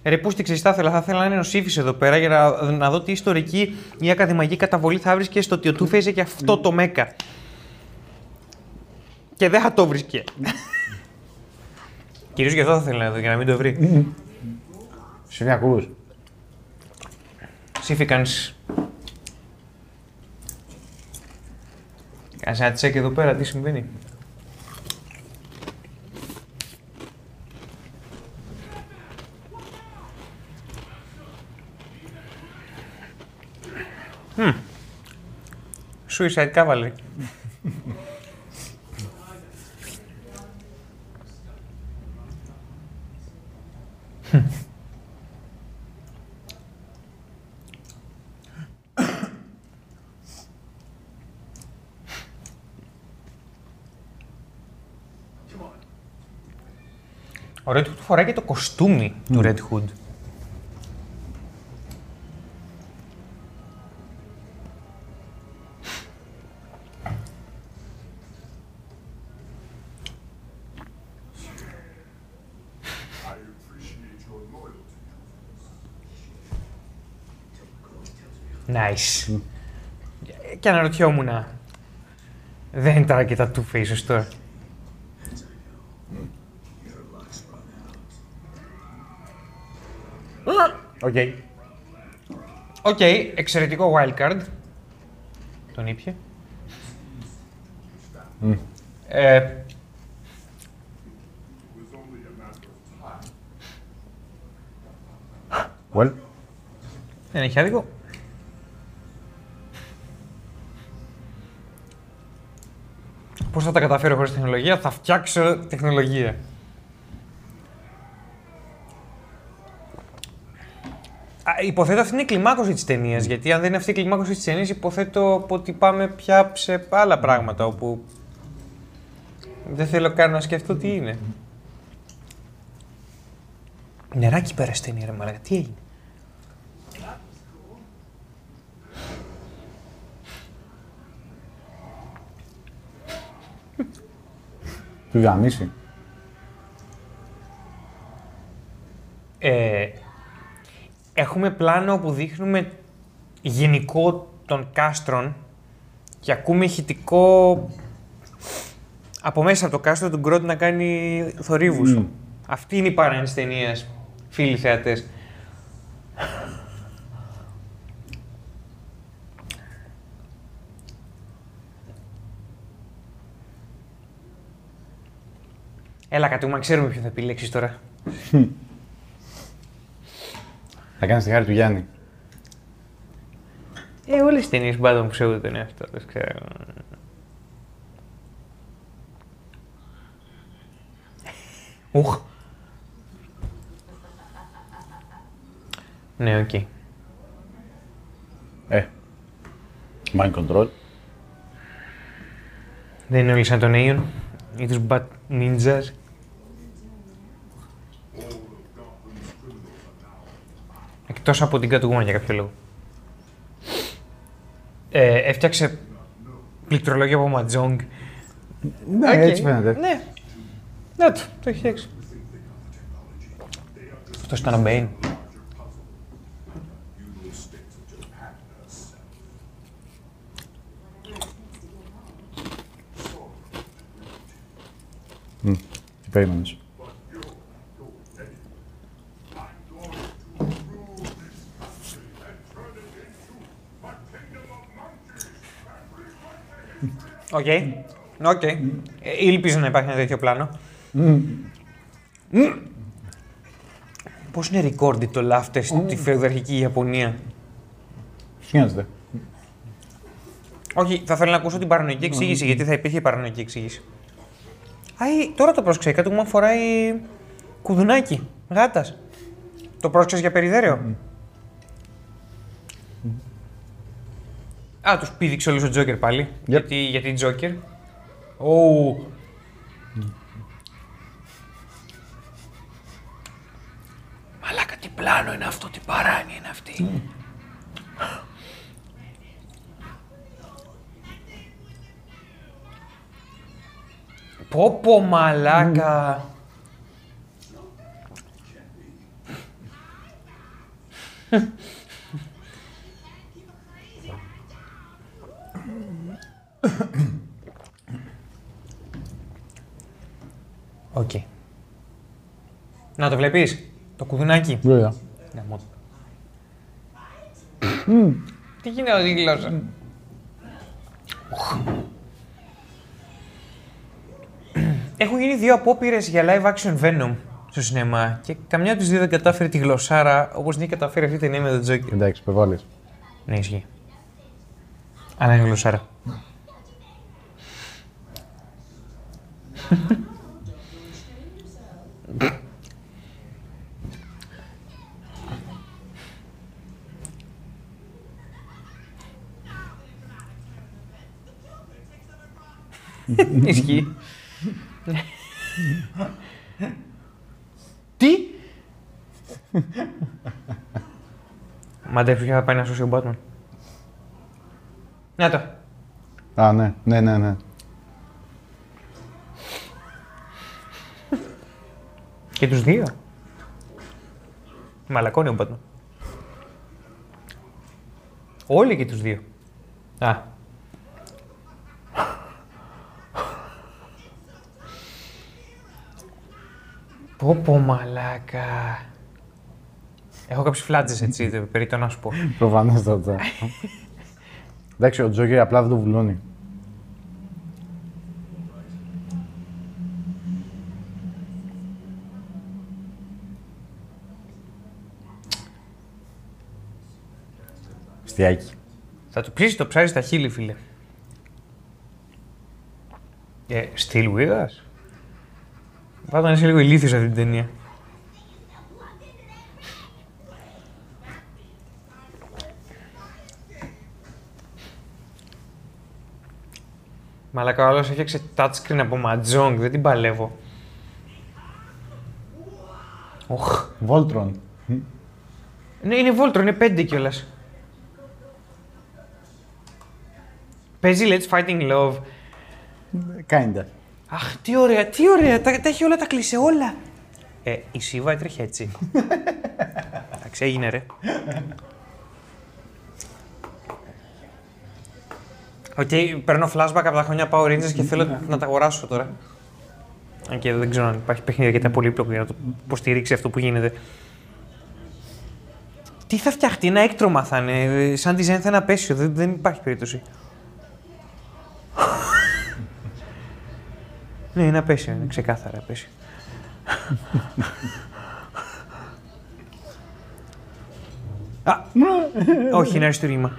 Ρε πούστηξε, θα ήθελα, θα ήθελα να είναι ο Σύφης εδώ πέρα για να, να δω τι ιστορική ή ακαδημαϊκή καταβολή θα βρίσκε στο ότι ο Τούφε είχε και αυτό το μέκα. Και δεν θα το βρίσκε. Κυρίως γι' αυτό θα ήθελα να δω, για να μην το βρει. Σε ακούς. Σύφη κάνεις... Κάνεις ένα τσεκ εδώ πέρα, τι συμβαίνει; Μμμ. Suicide Cavalry. Ο Red Hood φοράει και το κοστούμι του Red Hood. Nice. Και αναρωτιόμουν. Δεν ήταν αρκετά two faces τώρα. OK. OK, εξαιρετικό wildcard. Τον ήπια. Ε, Well. δεν έχει άδικο. Πώς θα τα καταφέρω χωρίς τεχνολογία, θα φτιάξω τεχνολογία. Α, υποθέτω αυτή είναι η κλιμάκωση της ταινίας. Γιατί αν δεν είναι αυτή η κλιμάκωση της ταινίας, υποθέτω ότι πάμε πια σε άλλα πράγματα όπου δεν θέλω καν να σκεφτώ τι είναι. Νεράκι πέρα στην ταινία, ρε μαλάκα. Τι έγινε; Του γαμίσει. Ε, έχουμε πλάνο που δείχνουμε γενικό των κάστρων και ακούμε ηχητικό από μέσα από το κάστρο του Γκρότ να κάνει θορύβους. Μμμ. Αυτή είναι η παρένθεση της ταινίας, φίλοι θεατές. Έλα κατούμα, ξέρουμε ποιο θα επιλέξεις τώρα. Θα κάνεις τη χάρη του Γιάννη. Ε, όλες τις ταινίες μπάντων που σέβονται τον εαυτό τους, ξέρω. Ουχ. Ναι, οκ. Ε. Mind control. Δεν είναι όλοι σαν τον Aeon ή τους Bat Ninjas. Εκτός από την Catwoman για κάποιο λόγο. Ε, έφτιαξε πληκτρολόγια από Ματζόγκ. Ναι, Οκ. έτσι φαίνεται. Ναι. Ναι, το, το έχει φτιάξει. Αυτός ήταν ο Bane. Περίμενες. OK. OK. Ε, Ήλπιζα να υπάρχει ένα τέτοιο πλάνο. Πώς είναι recorded το laughter στη φεουδαρχική Ιαπωνία; Σου νοιάζεται. Όχι, θα ήθελα να ακούσω την παρανοϊκή εξήγηση, γιατί θα υπήρχε παρανοϊκή εξήγηση. Α, ή- τώρα το πρόσεξα. Catwoman φοράει κουδουνάκι γάτας. Το πρόσεξες για περιδέραιο. Α, τους πήδηξε όλους ο Τζόκερ πάλι. Γιατί, γιατί Τζόκερ. Ου. Μαλάκα, τι πλάνο είναι αυτό, τι παράνοια είναι αυτή. Πω πω μαλάκα. Οκ. Να το βλέπεις, το κουδουνάκι; Βέβαια. Γαμώ το. Τι γίνεται αυτή η γλώσσα; Έχουν γίνει δύο απόπειρες για live action Venom στο σινεμά και καμιά από τις δύο δεν κατάφερε τη γλωσσάρα όπως την έχει καταφέρει αυτή η ταινία με τον Τζόκερ. Εντάξει, υπερβάλλεις. Ναι, ισχύει. Αλλά είναι γλωσσάρα. Ισχύει. Τι; Μαντέψου και θα πάει να σώσει ο Batman. Να το. Α, ναι, ναι, ναι, ναι. Και τους δύο. Μαλακώνει ο Batman. Όλοι και τους δύο. Α. Πω πω μαλάκα. Έχω κάποιες φλάτζες έτσι, δε- περί το να σου πω. Προφανέστατα. Εντάξει, ο Τζόκερ απλά δεν το βουλώνει. Στιάκι. Θα του ψήσει το ψάρι στα χείλη, φίλε. Ε, still with us. Πάντα να είσαι λίγο ηλίθιος αυτή την ταινία. Μαλάκα, ο άλλος έφτιαξε touchscreen από ματζόγκ, δεν την παλεύω. Οχ. Voltron. Ναι, είναι Voltron, είναι πέντε κιόλας. Παίζει Let's Fighting Love. Kinda. Αχ, τι ωραία, τι ωραία, τα, τα έχει όλα τα έκλεισε όλα. Ε, η Σίβα έτρεχε έτσι. Εντάξει, έγινε ρε. Οκ, παίρνω flashback από τα χρόνια Power Rangers και θέλω να τα αγοράσω τώρα. Αν και δεν ξέρω αν υπάρχει παιχνίδι αρκετά πολύπλοκο για να το υποστηρίξει αυτό που γίνεται. Τι θα φτιαχτεί, ένα έκτρωμα θα είναι. ε, Σαν design θα είναι απέσιο, δεν, δεν υπάρχει περίπτωση. Ναι, είναι απέσιο, είναι ξεκάθαρα απέσιο. Α, όχι, είναι αριστούργημα.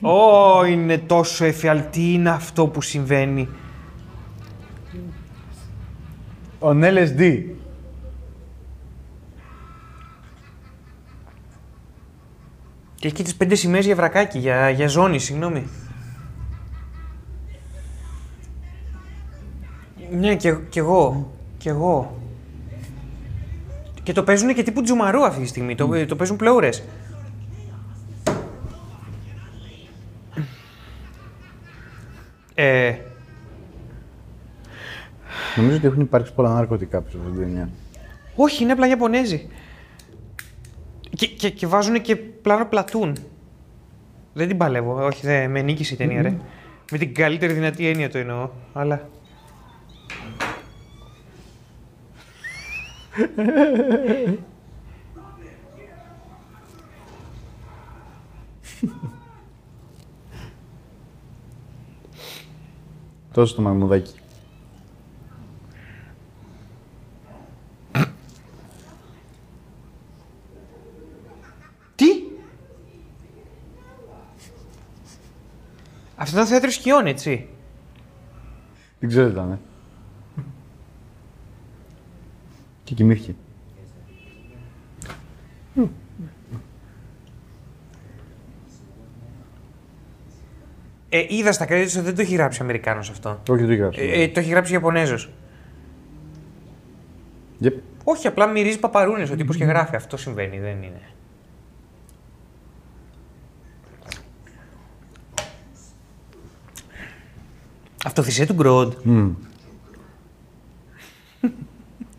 Ω, είναι τόσο εφιαλτή είναι αυτό που συμβαίνει. Ο LSD. Και έχει και τις πέντε σημαίες για βρακάκι, για, για ζώνη, συγγνώμη. Ναι, και, και εγώ. Και εγώ. Και το παίζουν και τύπου τζουμαρού αυτή τη στιγμή. Το, το παίζουν πλεούρες. Ε, Νομίζω ότι έχουν υπάρξει πολλά ναρκωτικά πίσω από την ταινία. όχι, είναι απλά Ιαπωνέζοι. Και, και, και βάζουν και πλάνο πλατούν. Δεν την παλεύω. Όχι, δεν με νίκησε η ταινία, ρε. Με την καλύτερη δυνατή έννοια το εννοώ. Αλλά. Τόσο το μαγμουδάκι. Τι! Αυτό ήταν θέατρο σκιών, έτσι. Δεν ξέρω τι ήταν. ε. Και κοιμήθηκε. Ε, είδα στα credits ότι δεν το έχει γράψει ο Αμερικάνος αυτό. Όχι, δεν το έγραψε. Ε, ε, το έχει γράψει Ιαπωνέζος. Yep. Όχι, απλά μυρίζει παπαρούνες ο τύπος και γράφει. Αυτό συμβαίνει, δεν είναι. Αυτοθυσία του Γκρόντ.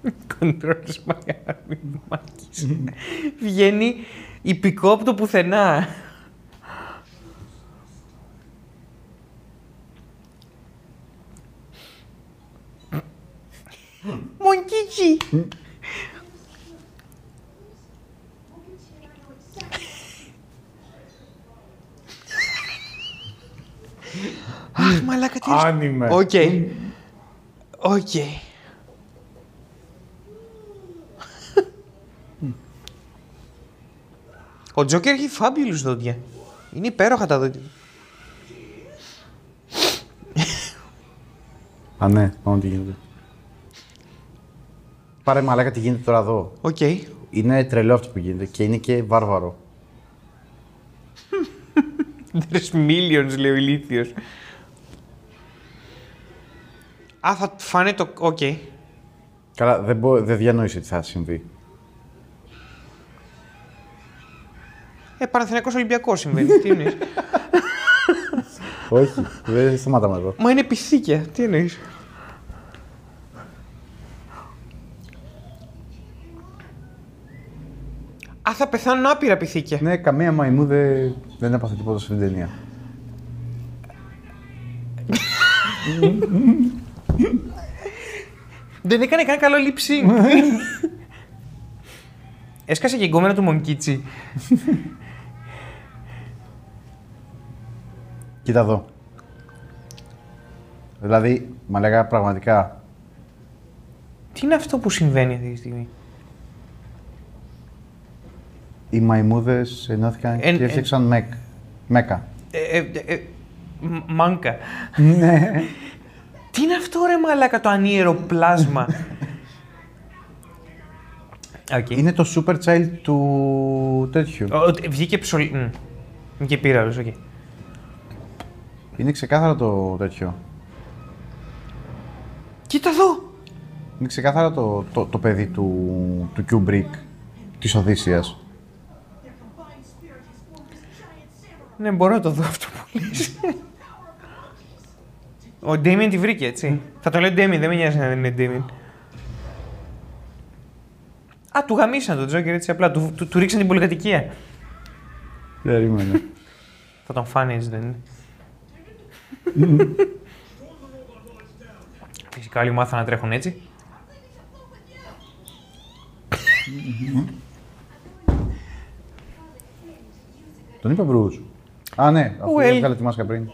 Μμμ. Κοντρόλς μάκης. Βγαίνει υπηκό από το πουθενά. Μονκίτσι. Αχ, μαλάκα τι... Άνιμε. Οκ. Οκ. Ο Τζόκερ έχει fabulous δόντια. Είναι υπέροχα τα δόντια. του. Α, ναι, πάμε τι γίνεται. Πάρε μαλάκα τι γίνεται τώρα εδώ. Οκ. Είναι τρελό αυτό που γίνεται και είναι και βάρβαρο. There's millions, λέει ο ηλίθιος. Α, θα φάνε το... Οκ. Καλά, δεν, μπο... δεν διανόησε τι θα συμβεί. Ε, Παναθηναϊκός Ολυμπιακός συμβαίνει. Τι εννοείς; Όχι, δεν σταματάμε εδώ. Μα είναι πυθίκια. Τι εννοείς; Α, θα πεθάνουν άπειρα πυθίκια. Ναι, καμία μαϊμού δεν, δεν έπαθε τίποτα σε αυτήν την ταινία. Δεν έκανε καν καλό lip sync. Έσκασε και η γκόμενα του Μονκίτσι. Κοίτα εδώ. Δηλαδή, μα λέγα πραγματικά. Τι είναι αυτό που συμβαίνει αυτή τη στιγμή; Οι μαϊμούδες ενώθηκαν Εν- και έφτιαξαν μεκ. Μέκα. Ε, ε, ε, μ- μάνκα. ναι. Τι είναι αυτό ρε μαλάκα το ανίερο πλάσμα; Οκ. Είναι το star child του τέτοιου. Ο- ο- Βγήκε ψωλ... μ. Βγήκε πύραυλος, οκ. Είναι ξεκάθαρα το τέτοιο. Κοίτα εδώ! Είναι ξεκάθαρα το, το, το παιδί του, του Kubrick, της Οδύσσειας. Ναι, μπορώ να το δω αυτό που λες. Ο Ντέμιν τη βρήκε, έτσι. Θα το λέω Ντέμιν, δεν με νοιάζει να δεν είναι Ντέμιν. Α, του γαμίσαν τον Τζόκερ έτσι απλά. Του, του, του ρίξαν την πολυκατοικία. Περίμενε. Θα τον φάνε έτσι, δεν είναι. Φυσικά όλοι μάθαν να τρέχουν έτσι. Τον είπε Bruce. Α, ναι, αφού Well. έβγαλε τη μάσκα πριν.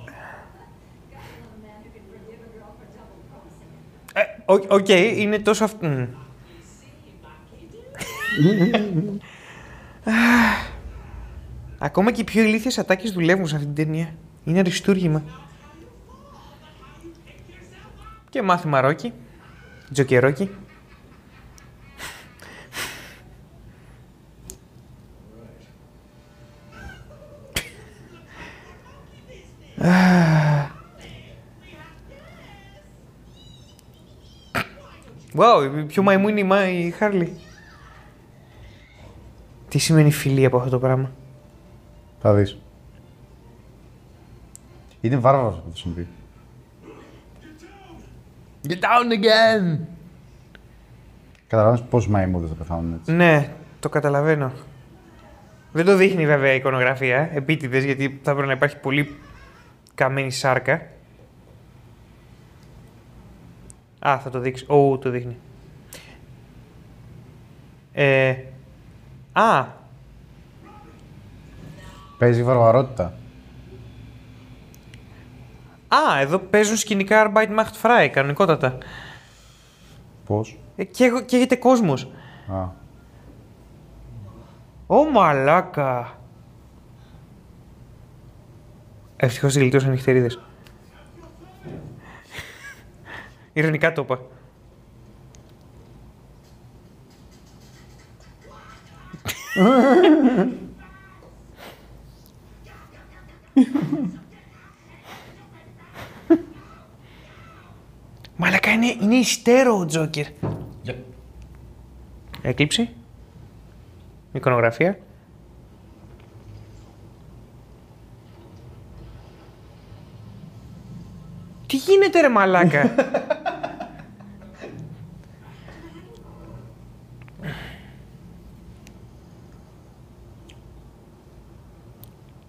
Ε, OK, OK, είναι τόσο αυτό. μ. Ακόμα και οι πιο ηλίθιες ατάκες δουλεύουν σε αυτή την ταινία. Είναι αριστούργημα. Και μάθημα ρόκι. Τζοκερόκι. Wow, πιο μαϊμού είναι η, Μα- η Χάρλι. Τι σημαίνει φιλία από αυτό το πράγμα; Θα δεις. Είναι βάρβαρος αυτό το συμβεί. Get down again! Καταλαβαίνεις πόσοι μαϊμούδες θα πεθάνουν έτσι. Ναι, το καταλαβαίνω. Δεν το δείχνει βέβαια η εικονογραφία, επίτηδες, γιατί θα πρέπει να υπάρχει πολύ καμένη σάρκα. Α, θα το δείξει. Ω, το δείχνει. Ε, α! Παίζει βαρβαρότητα α, εδώ παίζουν σκηνικά Arbeit macht frei, κανονικότατα. Πώς; Ε, και, καίγεται κόσμος. Α. Ω, μαλάκα. Ευτυχώς γλιτώσαν οι νυχτερίδες. Ειρωνικά το είπα. Μαλάκα είναι, είναι υστέρο ο Τζόκερ. Έκλειψη. Εικονογραφία. Τι γίνεται ρε μαλάκα;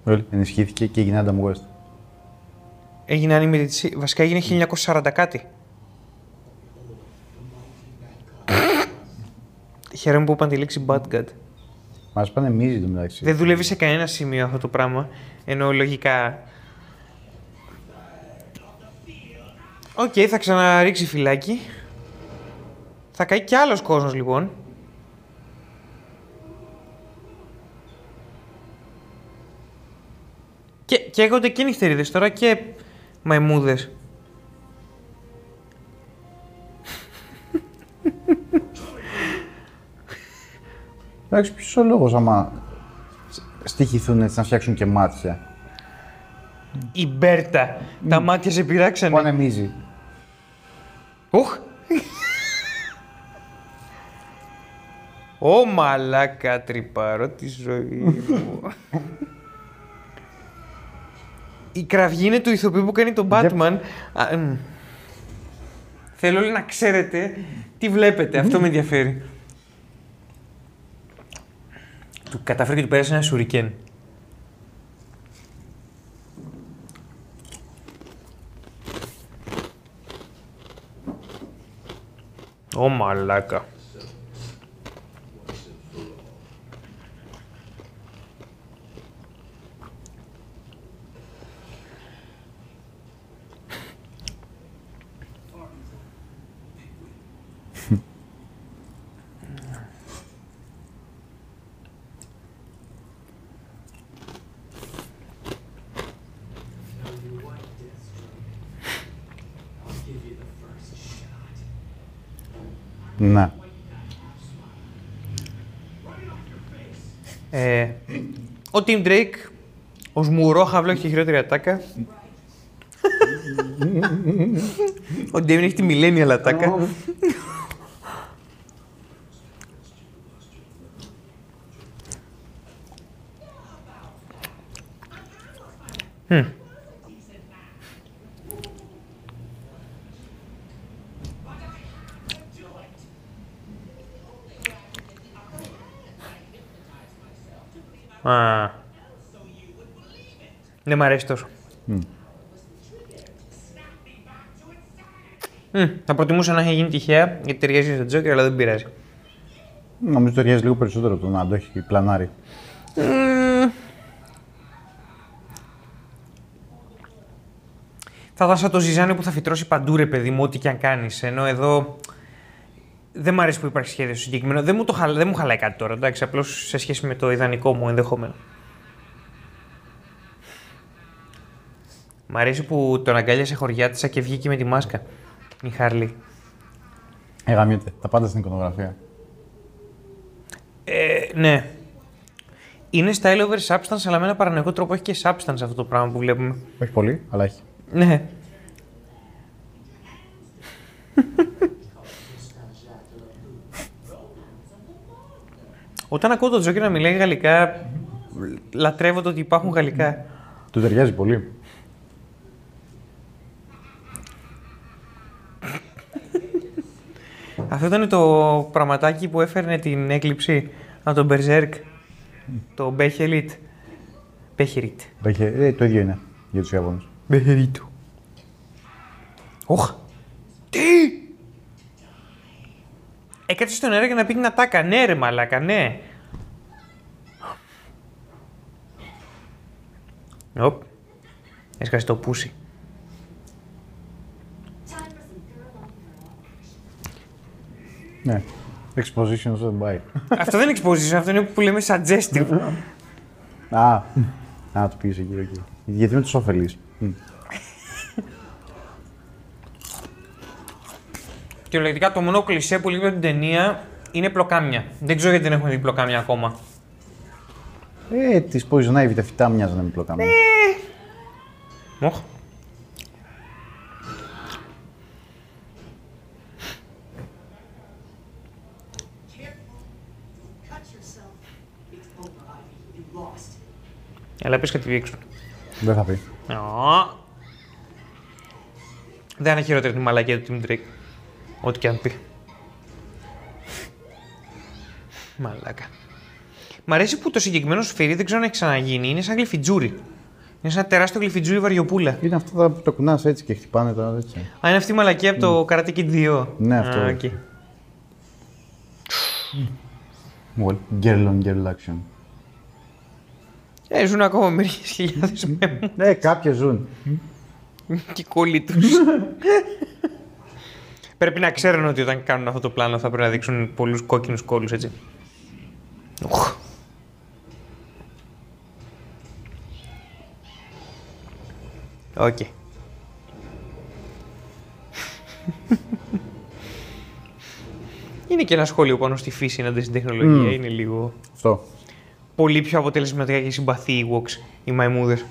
Well, ενισχύθηκε και έγινε Adam West. Έγινε animated... Βασικά έγινε 1940 κάτι. Χαίρομαι που είπαν τη λέξη bat god. Μας πανεμίζει το μεταξύ. Δεν δουλεύει σε κανένα σημείο αυτό το πράγμα. Ενώ λογικά. Οκ, θα ξαναρίξει φυλάκι. Θα καεί κι άλλος κόσμος λοιπόν. Και καίγονται και νυχτερίδες τώρα και μαϊμούδες. Εντάξει, ποιος ο λόγος άμα στοιχηθούν έτσι να φτιάξουν και μάτια; Η Μπέρτα. Τα μάτια σε πειράξανε. Πανεμίζει. Ουχ. Ω μαλάκα τρυπαρώ τη ζωή μου. Η κραυγή είναι του ηθοποιού που κάνει τον Batman. Α, μ. Θέλω όλοι να ξέρετε τι βλέπετε. Αυτό με ενδιαφέρει. Του καταφέρει και του πέρασε ένα σουρικέν. Ω μαλάκα. Ναι. Ε, ο Tim Drake, ο Σμουρόχαυλο έχει τη χειρότερη ατάκα. ο Ντέμιν έχει τη millennial ατάκα. Μμ. Α. Δεν μ' αρέσει τόσο. Μμ, θα προτιμούσα να είχε γίνει τυχαία γιατί ταιριάζει στο Τζόκερ, αλλά δεν πειράζει. Νομίζω ταιριάζει λίγο περισσότερο το να το έχει πλανάρει. Θα ήταν σαν το ζυζάνιο που θα φυτρώσει παντού, ρε παιδί μου, ό,τι και αν κάνεις. Ενώ εδώ δεν μ' αρέσει που υπάρχει σχέδιο στο συγκεκριμένο. Δεν μου, το χαλα... δεν μου χαλάει κάτι τώρα, εντάξει, απλώς σε σχέση με το ιδανικό μου ενδεχόμενο. Μ' αρέσει που τον αγκάλιασε χωριάτισα και βγήκε με τη μάσκα. Η Χαρλή. Εγαμιέται. Τα πάντα στην εικονογραφία. Ε, ναι. Είναι style over substance, αλλά με ένα παρανοϊκό τρόπο έχει και substance αυτό το πράγμα που βλέπουμε. Όχι πολύ, αλλά έχει. Ναι. Όταν ακούω τον Τζόκερ να μιλάει γαλλικά, λατρεύω το ότι υπάρχουν γαλλικά. Του ταιριάζει πολύ. Αυτό ήταν το πραγματάκι που έφερνε την έκλειψη από τον Berserk. Το Μπέχελιτ. Μπέχεριτ. Έχει, ε, το ίδιο είναι για τους Ιαπώνου. Μπέχεριτ. Οχ. Τι! Έκατσε στον αέρα για να πει την ατάκα. Ναι, ρε μαλάκα, ναι. Οπ. Έσκασε το πούσι. Time for some girl on girl. Ναι. Exposition of the bite. αυτό δεν είναι exposition, αυτό είναι που λέμε suggestive. Α, να το πεις εκεί, εκεί. Γιατί είμαι τους ωφελείς. Μμ. Κυριολεκτικά το μόνο κλισέ που λείπει από την ταινία είναι πλοκάμια. Δεν ξέρω γιατί δεν έχουμε δει πλοκάμια ακόμα. Ε, της Poison Ivy τα φυτά μοιάζανε με πλοκάμια. Οχ. Cut yourself. It's over, Ivy. You lost. Αλλά πες κάτι έξω. Δεν θα πει. Ω. Δεν είναι χειρότερη τη μαλακία του Tim Drake. Ό,τι και αν πει. Μαλάκα. Μ' αρέσει που το συγκεκριμένο σφυρί δεν ξέρω αν έχει ξαναγίνει. Είναι σαν γλυφιτζούρι. Είναι σαν ένα τεράστιο γλυφιτζούρι βαριοπούλα. Είναι αυτό τα που το κουνάς έτσι και χτυπάνε τα έτσι. Α, είναι αυτή η μαλακία από το Karate Kid 2. Ναι, αυτό. Α, OK. Well, girl on girl action. Ε, ζουν ακόμα μερικές χιλιάδες μαϊμού Ναι, κάποιες ζουν. και οι κώλοι τους. πρέπει να ξέρουν ότι όταν κάνουν αυτό το πλάνο θα πρέπει να δείξουν πολλούς κόκκινους κώλους, έτσι. Οχ. Οκ. Είναι και ένα σχόλιο πάνω στη φύση ενάντια στην τεχνολογία. Είναι λίγο. Αυτό. πολύ πιο αποτελεσματικά και συμπαθή οι Ewoks, οι μαϊμούδες.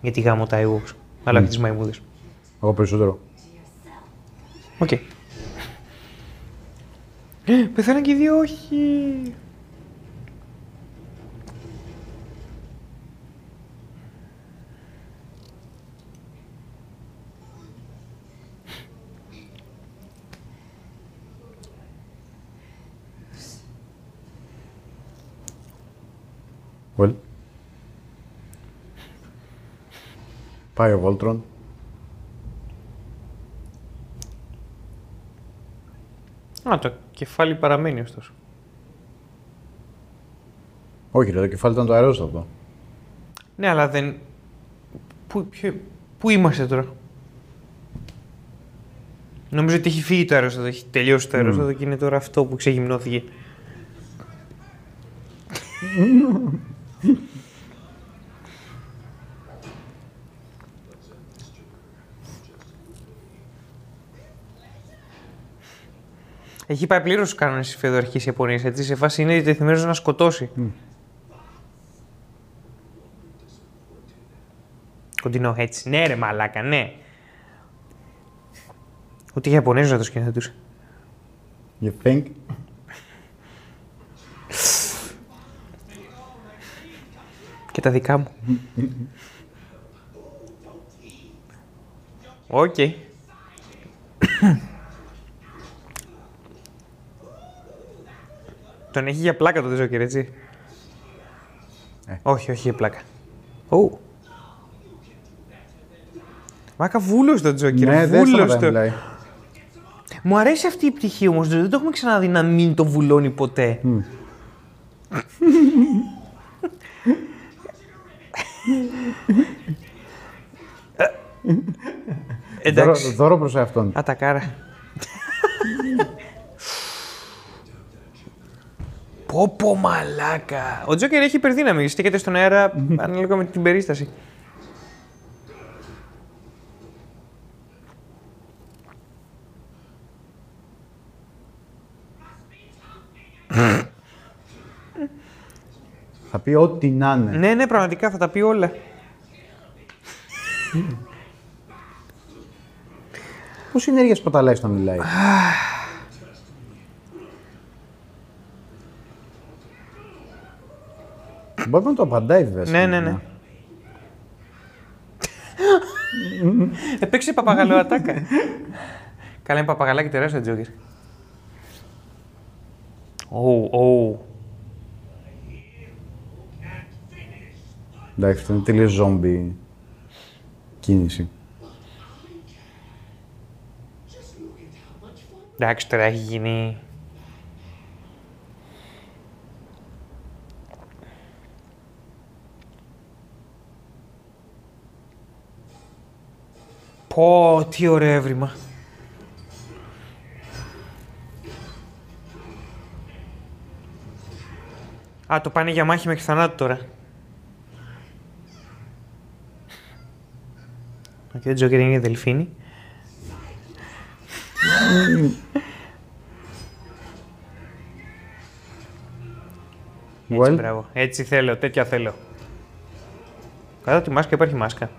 Γιατί γάμω τα Ewoks, αλλά όχι τις μαϊμούδες. Εγώ περισσότερο. Οκ. Πεθαίναν και οι δύο, όχι. Well. Πάει ο Α, το κεφάλι παραμένει ωστόσο. Όχι, ρε, το κεφάλι ήταν το αερόστατο. Ναι, αλλά δεν... Πού, ποιο... Πού είμαστε τώρα; Νομίζω ότι έχει φύγει το αερόστατο, έχει τελειώσει το αερόστατο και είναι τώρα αυτό που ξεγυμνώθηκε. Έχει πάει πλήρως στους κανόνες της φεδοαρχική Ιαπωνίας. Έτσι, σε φάση είναι διατεθειμένο να σκοτώσει. Κοντινό έτσι. Ναι, ρε μαλάκα, ναι. Ούτε οι Ιαπωνέζοι να το σκηνοθετούσε. You think? Και τα δικά μου. Οκ. Τον έχει για πλάκα το Τζόκερ, έτσι. Ε. Όχι, όχι για πλάκα. Ου. Μάκα βούλος το Τζόκερ, Ναι, δεν βούλος σταματάει να το. μιλάει. Μου αρέσει αυτή η πτυχή όμως, δεν το έχουμε ξαναδεί να μην το βουλώνει ποτέ. Εντάξει. Δώρο, δώρο προς αυτόν. Α, τα κάρα. Πω πω μαλάκα. Ο Τζόκερ έχει υπερδύναμη, στέκεται στον αέρα ανάλογα με την περίσταση. Θα πει ό,τι να είναι. Ναι, ναι, πραγματικά θα τα πει όλα. Πώς είναι ενέργεια σπαταλάει όταν μιλάει. Μπορεί να το απαντάει βέβαια. Ναι, ναι, ναι. Έπαιξε παπαγαλό ατάκα. Καλά είναι παπαγαλάκι τεράστιο ο Τζόκερ. Ω, ω. Εντάξει, αυτό είναι τελείως ζόμπι κίνηση. Εντάξει, τώρα έχει γίνει. Πω, τι ωραίο έβριμα. Α, το πάνε για μάχη μέχρι θανάτου τώρα. Οκ, ο Τζόκερ είναι η δελφίνη. Έτσι, Well, μπράβο. Έτσι θέλω, τέτοια θέλω. Κάτω τη μάσκα υπάρχει μάσκα.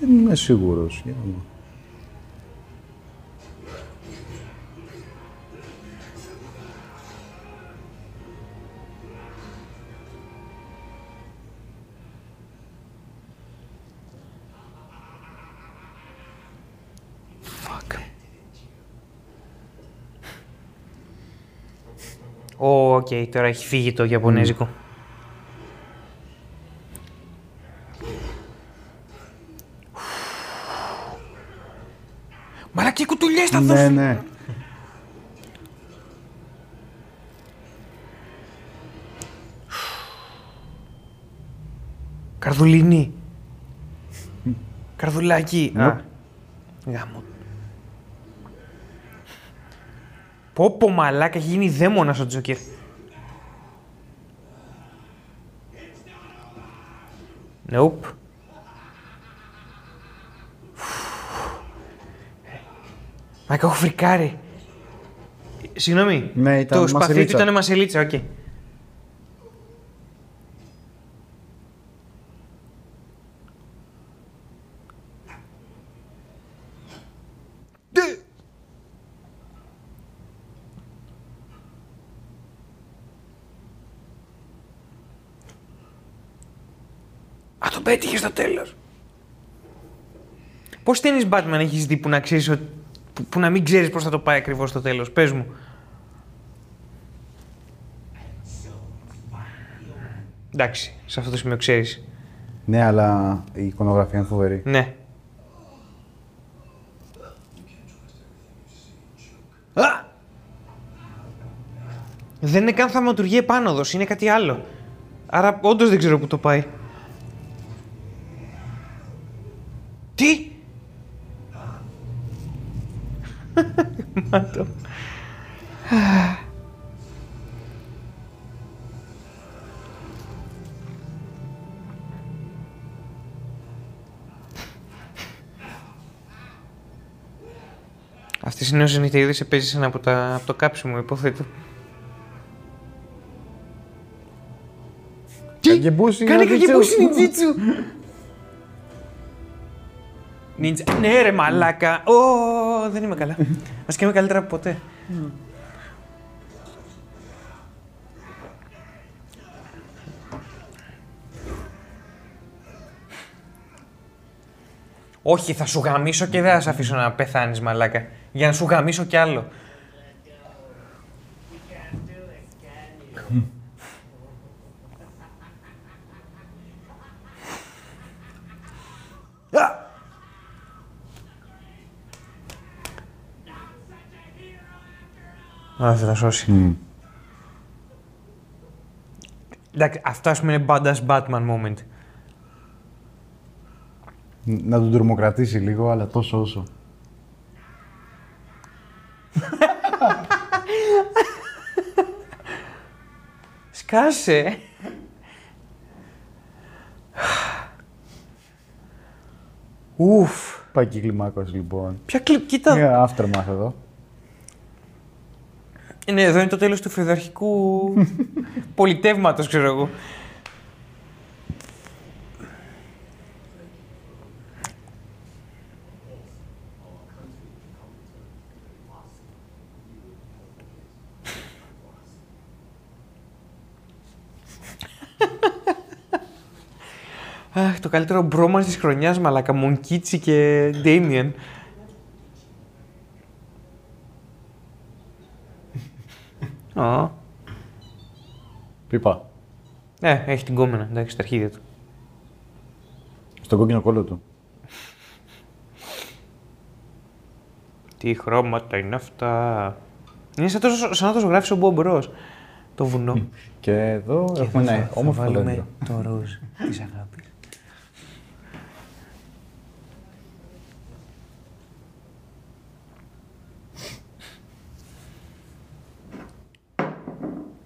Δεν είμαι σίγουρος. Για να δω. Fuck. Ω, οκ, τώρα έχει φύγει το Ιαπωνέζικο. Μαλάκα κουτουλιές θα Ναι, δώσουν. ναι. Καρδουλίνη. Καρδουλάκι. Α, Nope. γαμώ. Πω πω μαλάκα, έχει γίνει δαίμονας ο Τζόκερ. Nope. Μαλάκα, έχω φρικάρει. Συγγνώμη. Ναι, ήταν το σπαθί του μασελίτσα. ήταν μασελίτσα, οκ. Α, το πέτυχε στο τέλος. Πώς ταινίε Batman έχεις δει που να ξέρεις ότι. Που, που να μην ξέρεις πώς θα το πάει ακριβώς στο τέλος. Πες μου. Εντάξει, σε αυτό το σημείο ξέρεις. Ναι, αλλά η εικονογραφία είναι φοβερή. Ναι. Α! Δεν είναι καν θαυματουργία επάνωδος, είναι κάτι άλλο. Άρα όντως δεν ξέρω πού το πάει. Αυτή είναι ο Ζενιτεϊδης επέζησε ένα από, τα, από το κάψιμο, υποθέτω. Καγκεμπούσι Κάνει Νιτζίτσου. κακεμπούση νιτζίτσου! Νίτζα. Ναι ρε μαλάκα. Ω, δεν είμαι καλά. Μας και είμαι καλύτερα από ποτέ. Όχι, θα σου γαμίσω και δεν θα σε αφήσω να πεθάνεις μαλάκα. Για να σου γαμίσω κι άλλο. Α, θα τα σώσει. Μμ. Εντάξει, αυτό ας πούμε είναι badass Batman moment. Να τον τρομοκρατήσει λίγο, αλλά τόσο όσο. Σκάσε. Ουφ. Πάει και η κλιμάκωση λοιπόν. Ποια κλιπ, κοίτα. Μια aftermath εδώ. Ναι, εδώ είναι το τέλος του φεδαρχικού πολιτεύματος, ξέρω εγώ. Αχ, το καλύτερο μπρόμανς της χρονιάς, μαλάκα. Μονκίτσι και Ντέιμιεν. Α. Πίπα. Ε, έχει την κόμενα, εντάξει, στα αρχίδια του. Στον κόκκινο κόλλο του. Τι χρώματα είναι αυτά. Είναι σαν, τόσο, σαν να το ζωγράφει ο Μπομπ Ρος, το βουνό. Και εδώ Και έχουμε εδώ ένα θα- θα όμορφο βάλουμε δέντρο. το ροζ της αγάπης.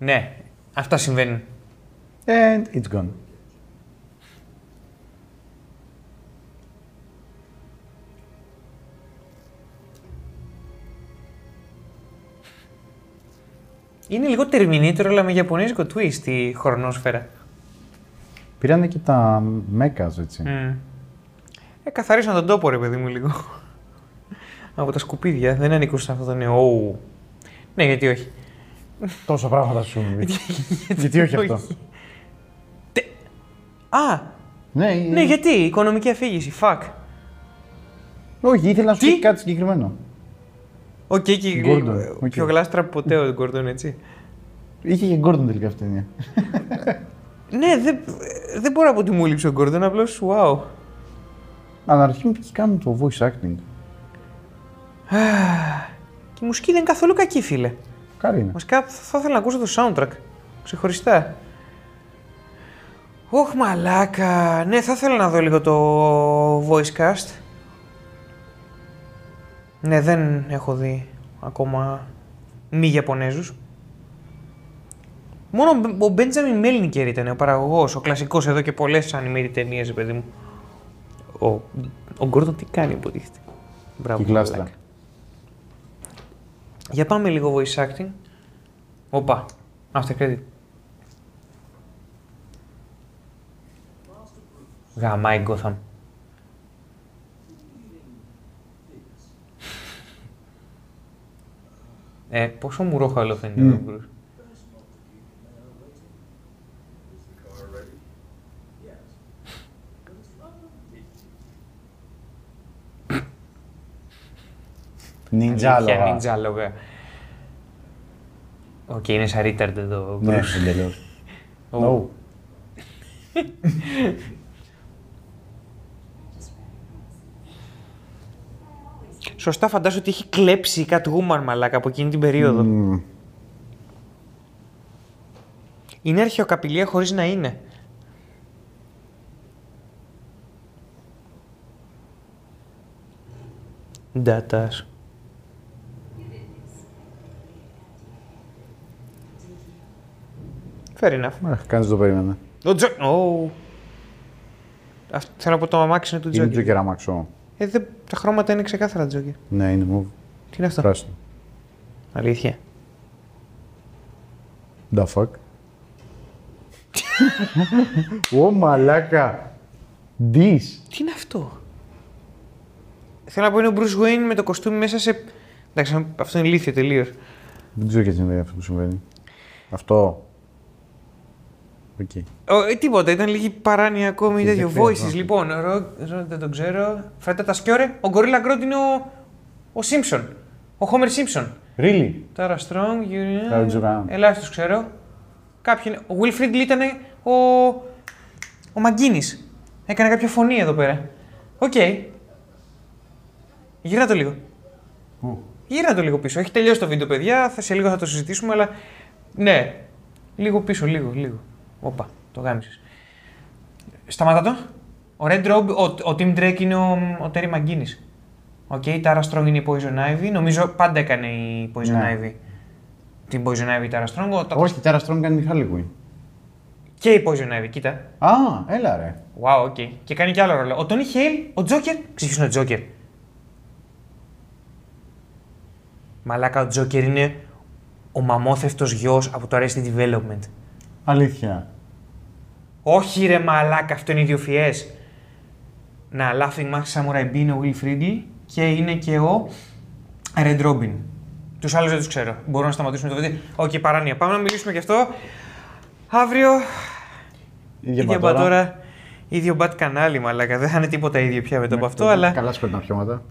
Ναι, αυτά συμβαίνουν. And it's gone. Είναι λίγο Terminator, αλλά με ιαπωνέζικο twist η χρονόσφαιρα. Πήρανε και τα μέκας, έτσι. Mm. Ε, καθαρίσαν τον τόπο, ρε παιδί μου, λίγο. Από τα σκουπίδια. Δεν ανήκουν σε αυτό το νέο. Ου. Ναι, γιατί όχι. Τόσα πράγματα σου Γιατί όχι αυτό; Α, Ναι, ε, ναι, γιατί; Οικονομική αφήγηση. Fuck. Όχι, ήθελα να σου Τι; πει κάτι συγκεκριμένο. Οκ, και Gordon, οκ. πιο γλάστρα από ποτέ ο Γκόρντον, έτσι. Είχε και Gordon τελικά αυτή η ταινία. Ναι, δεν, δεν μπορώ να πω ότι μου 'λειψε ο Γκόρντον, απλώς wow. Αναρωτιέμαι ποιοι κάνουν το voice acting; Και η μουσική δεν είναι καθόλου κακή, φίλε. Κάρι είναι. Βασικά θα ήθελα να ακούσω το soundtrack. Ξεχωριστά. Ωχ, μαλάκα. Ναι, θα ήθελα να δω λίγο το voice cast. Ναι, δεν έχω δει ακόμα μη Ιαπωνέζους. Μόνο ο Μπέντζαμιν Μέλνικερ ήταν ο παραγωγός, ο κλασικός εδώ και πολλές animated ταινίες, παιδί μου. Ο, ο Γκόρντον τι κάνει, υποτίθεται. Μπράβο, Κυκλάστρα. Μαλάκα. Για πάμε λίγο voice acting. Οπα. After credit. Γαμάει Gotham. Ε, πόσο μουρόχαλο θα είναι ο Bruce. Ninja Αλήθεια, άλογα. Ninja άλογα. Οκ, είναι σαν retard εδώ ο Ναι, Bruce. εντελώς. Ω. No. Σωστά φαντάζομαι ότι έχει κλέψει η Catwoman μαλάκα από εκείνη την περίοδο. Μμμ. Είναι αρχαιοκαπηλεία χωρίς να είναι. Ντάτας. Fair enough. Αχ, Κάνεις το περίμενα. Ο Τζο... Ω. Αυτό θέλω να πω το αμάξι είναι του Είναι Τζόκερ. Τζόκερ αμαξό. Ε, δε- τα χρώματα είναι ξεκάθαρα Τζόκερ. Ναι, είναι move. Τι είναι αυτό; Πράσινο. Αλήθεια. The fuck; Ω μαλάκα. This. Τι είναι αυτό; Θέλω να πω είναι ο Bruce Wayne με το κοστούμι μέσα σε... Εντάξει, αυτό είναι ηλίθιο τελείως. Δεν ξέρω γιατί συμβαίνει αυτό που συμβαίνει. Αυτό. Οκ. Ε, τίποτα, ήταν λίγη παράνοια ακόμη Και τέτοιο. δεν χρειάζεται. Voices, λοιπόν. Ρο, ρο, δεν τον ξέρω. Φράτε τα σκιόρε. Ο Gorilla Grodd είναι ο, ο Simpson. Ο Homer Simpson. Really? Tara Strong, Tara Joran. Ελάχιστος ξέρω. Κάποιοι είναι. Ο Will Friedle ήταν ο. Ο McGinnis. Έκανε κάποια φωνή εδώ πέρα. Οκ. Γύρνα το λίγο. Πού; Γύρνα το λίγο πίσω. Έχει τελειώσει το βίντεο, παιδιά. Θα, σε λίγο θα το συζητήσουμε, αλλά. Ναι. Λίγο πίσω, λίγο, λίγο. Όπα, το γάμησες. Σταμάτα το. Ο Red Robin, ο, ο Tim Drake είναι ο, ο Terry McGinnis. Οκ, η Tara Strong είναι η Poison Ivy. Νομίζω πάντα έκανε η Poison Ναι. Ivy. Την Poison Ivy η Tara Strong. Ο, τα- Όχι, η Tara Strong κάνει τη Harley Quinn. Και η Poison Ivy, κοίτα. Α, έλα ρε. Wow, οκ. Και κάνει και άλλο ρόλο. Ο Tony Hale, ο Joker. Ξέρεις ποιος είναι ο Joker. Μαλάκα, ο Joker είναι ο μαμόθρεφτος γιος από το Arrested Development. Αλήθεια. Όχι ρε μαλάκα, αυτό είναι ιδιοφυές. Να, Laughing Mask Samurai B είναι ο Will Friedle και είναι και ο Red Robin. Τους άλλους δεν τους ξέρω. Μπορούμε να σταματήσουμε το βίντεο. Οκ, παράνοια. Πάμε να μιλήσουμε γι' αυτό. Αύριο, Ίδια ίδια bat ώρα. bat ώρα, ίδιο bat κανάλι μαλάκα. Δεν θα είναι τίποτα ίδιο πια μετά από Ναι, αυτό, αλλά Καλά σκοτεινά πιώματα.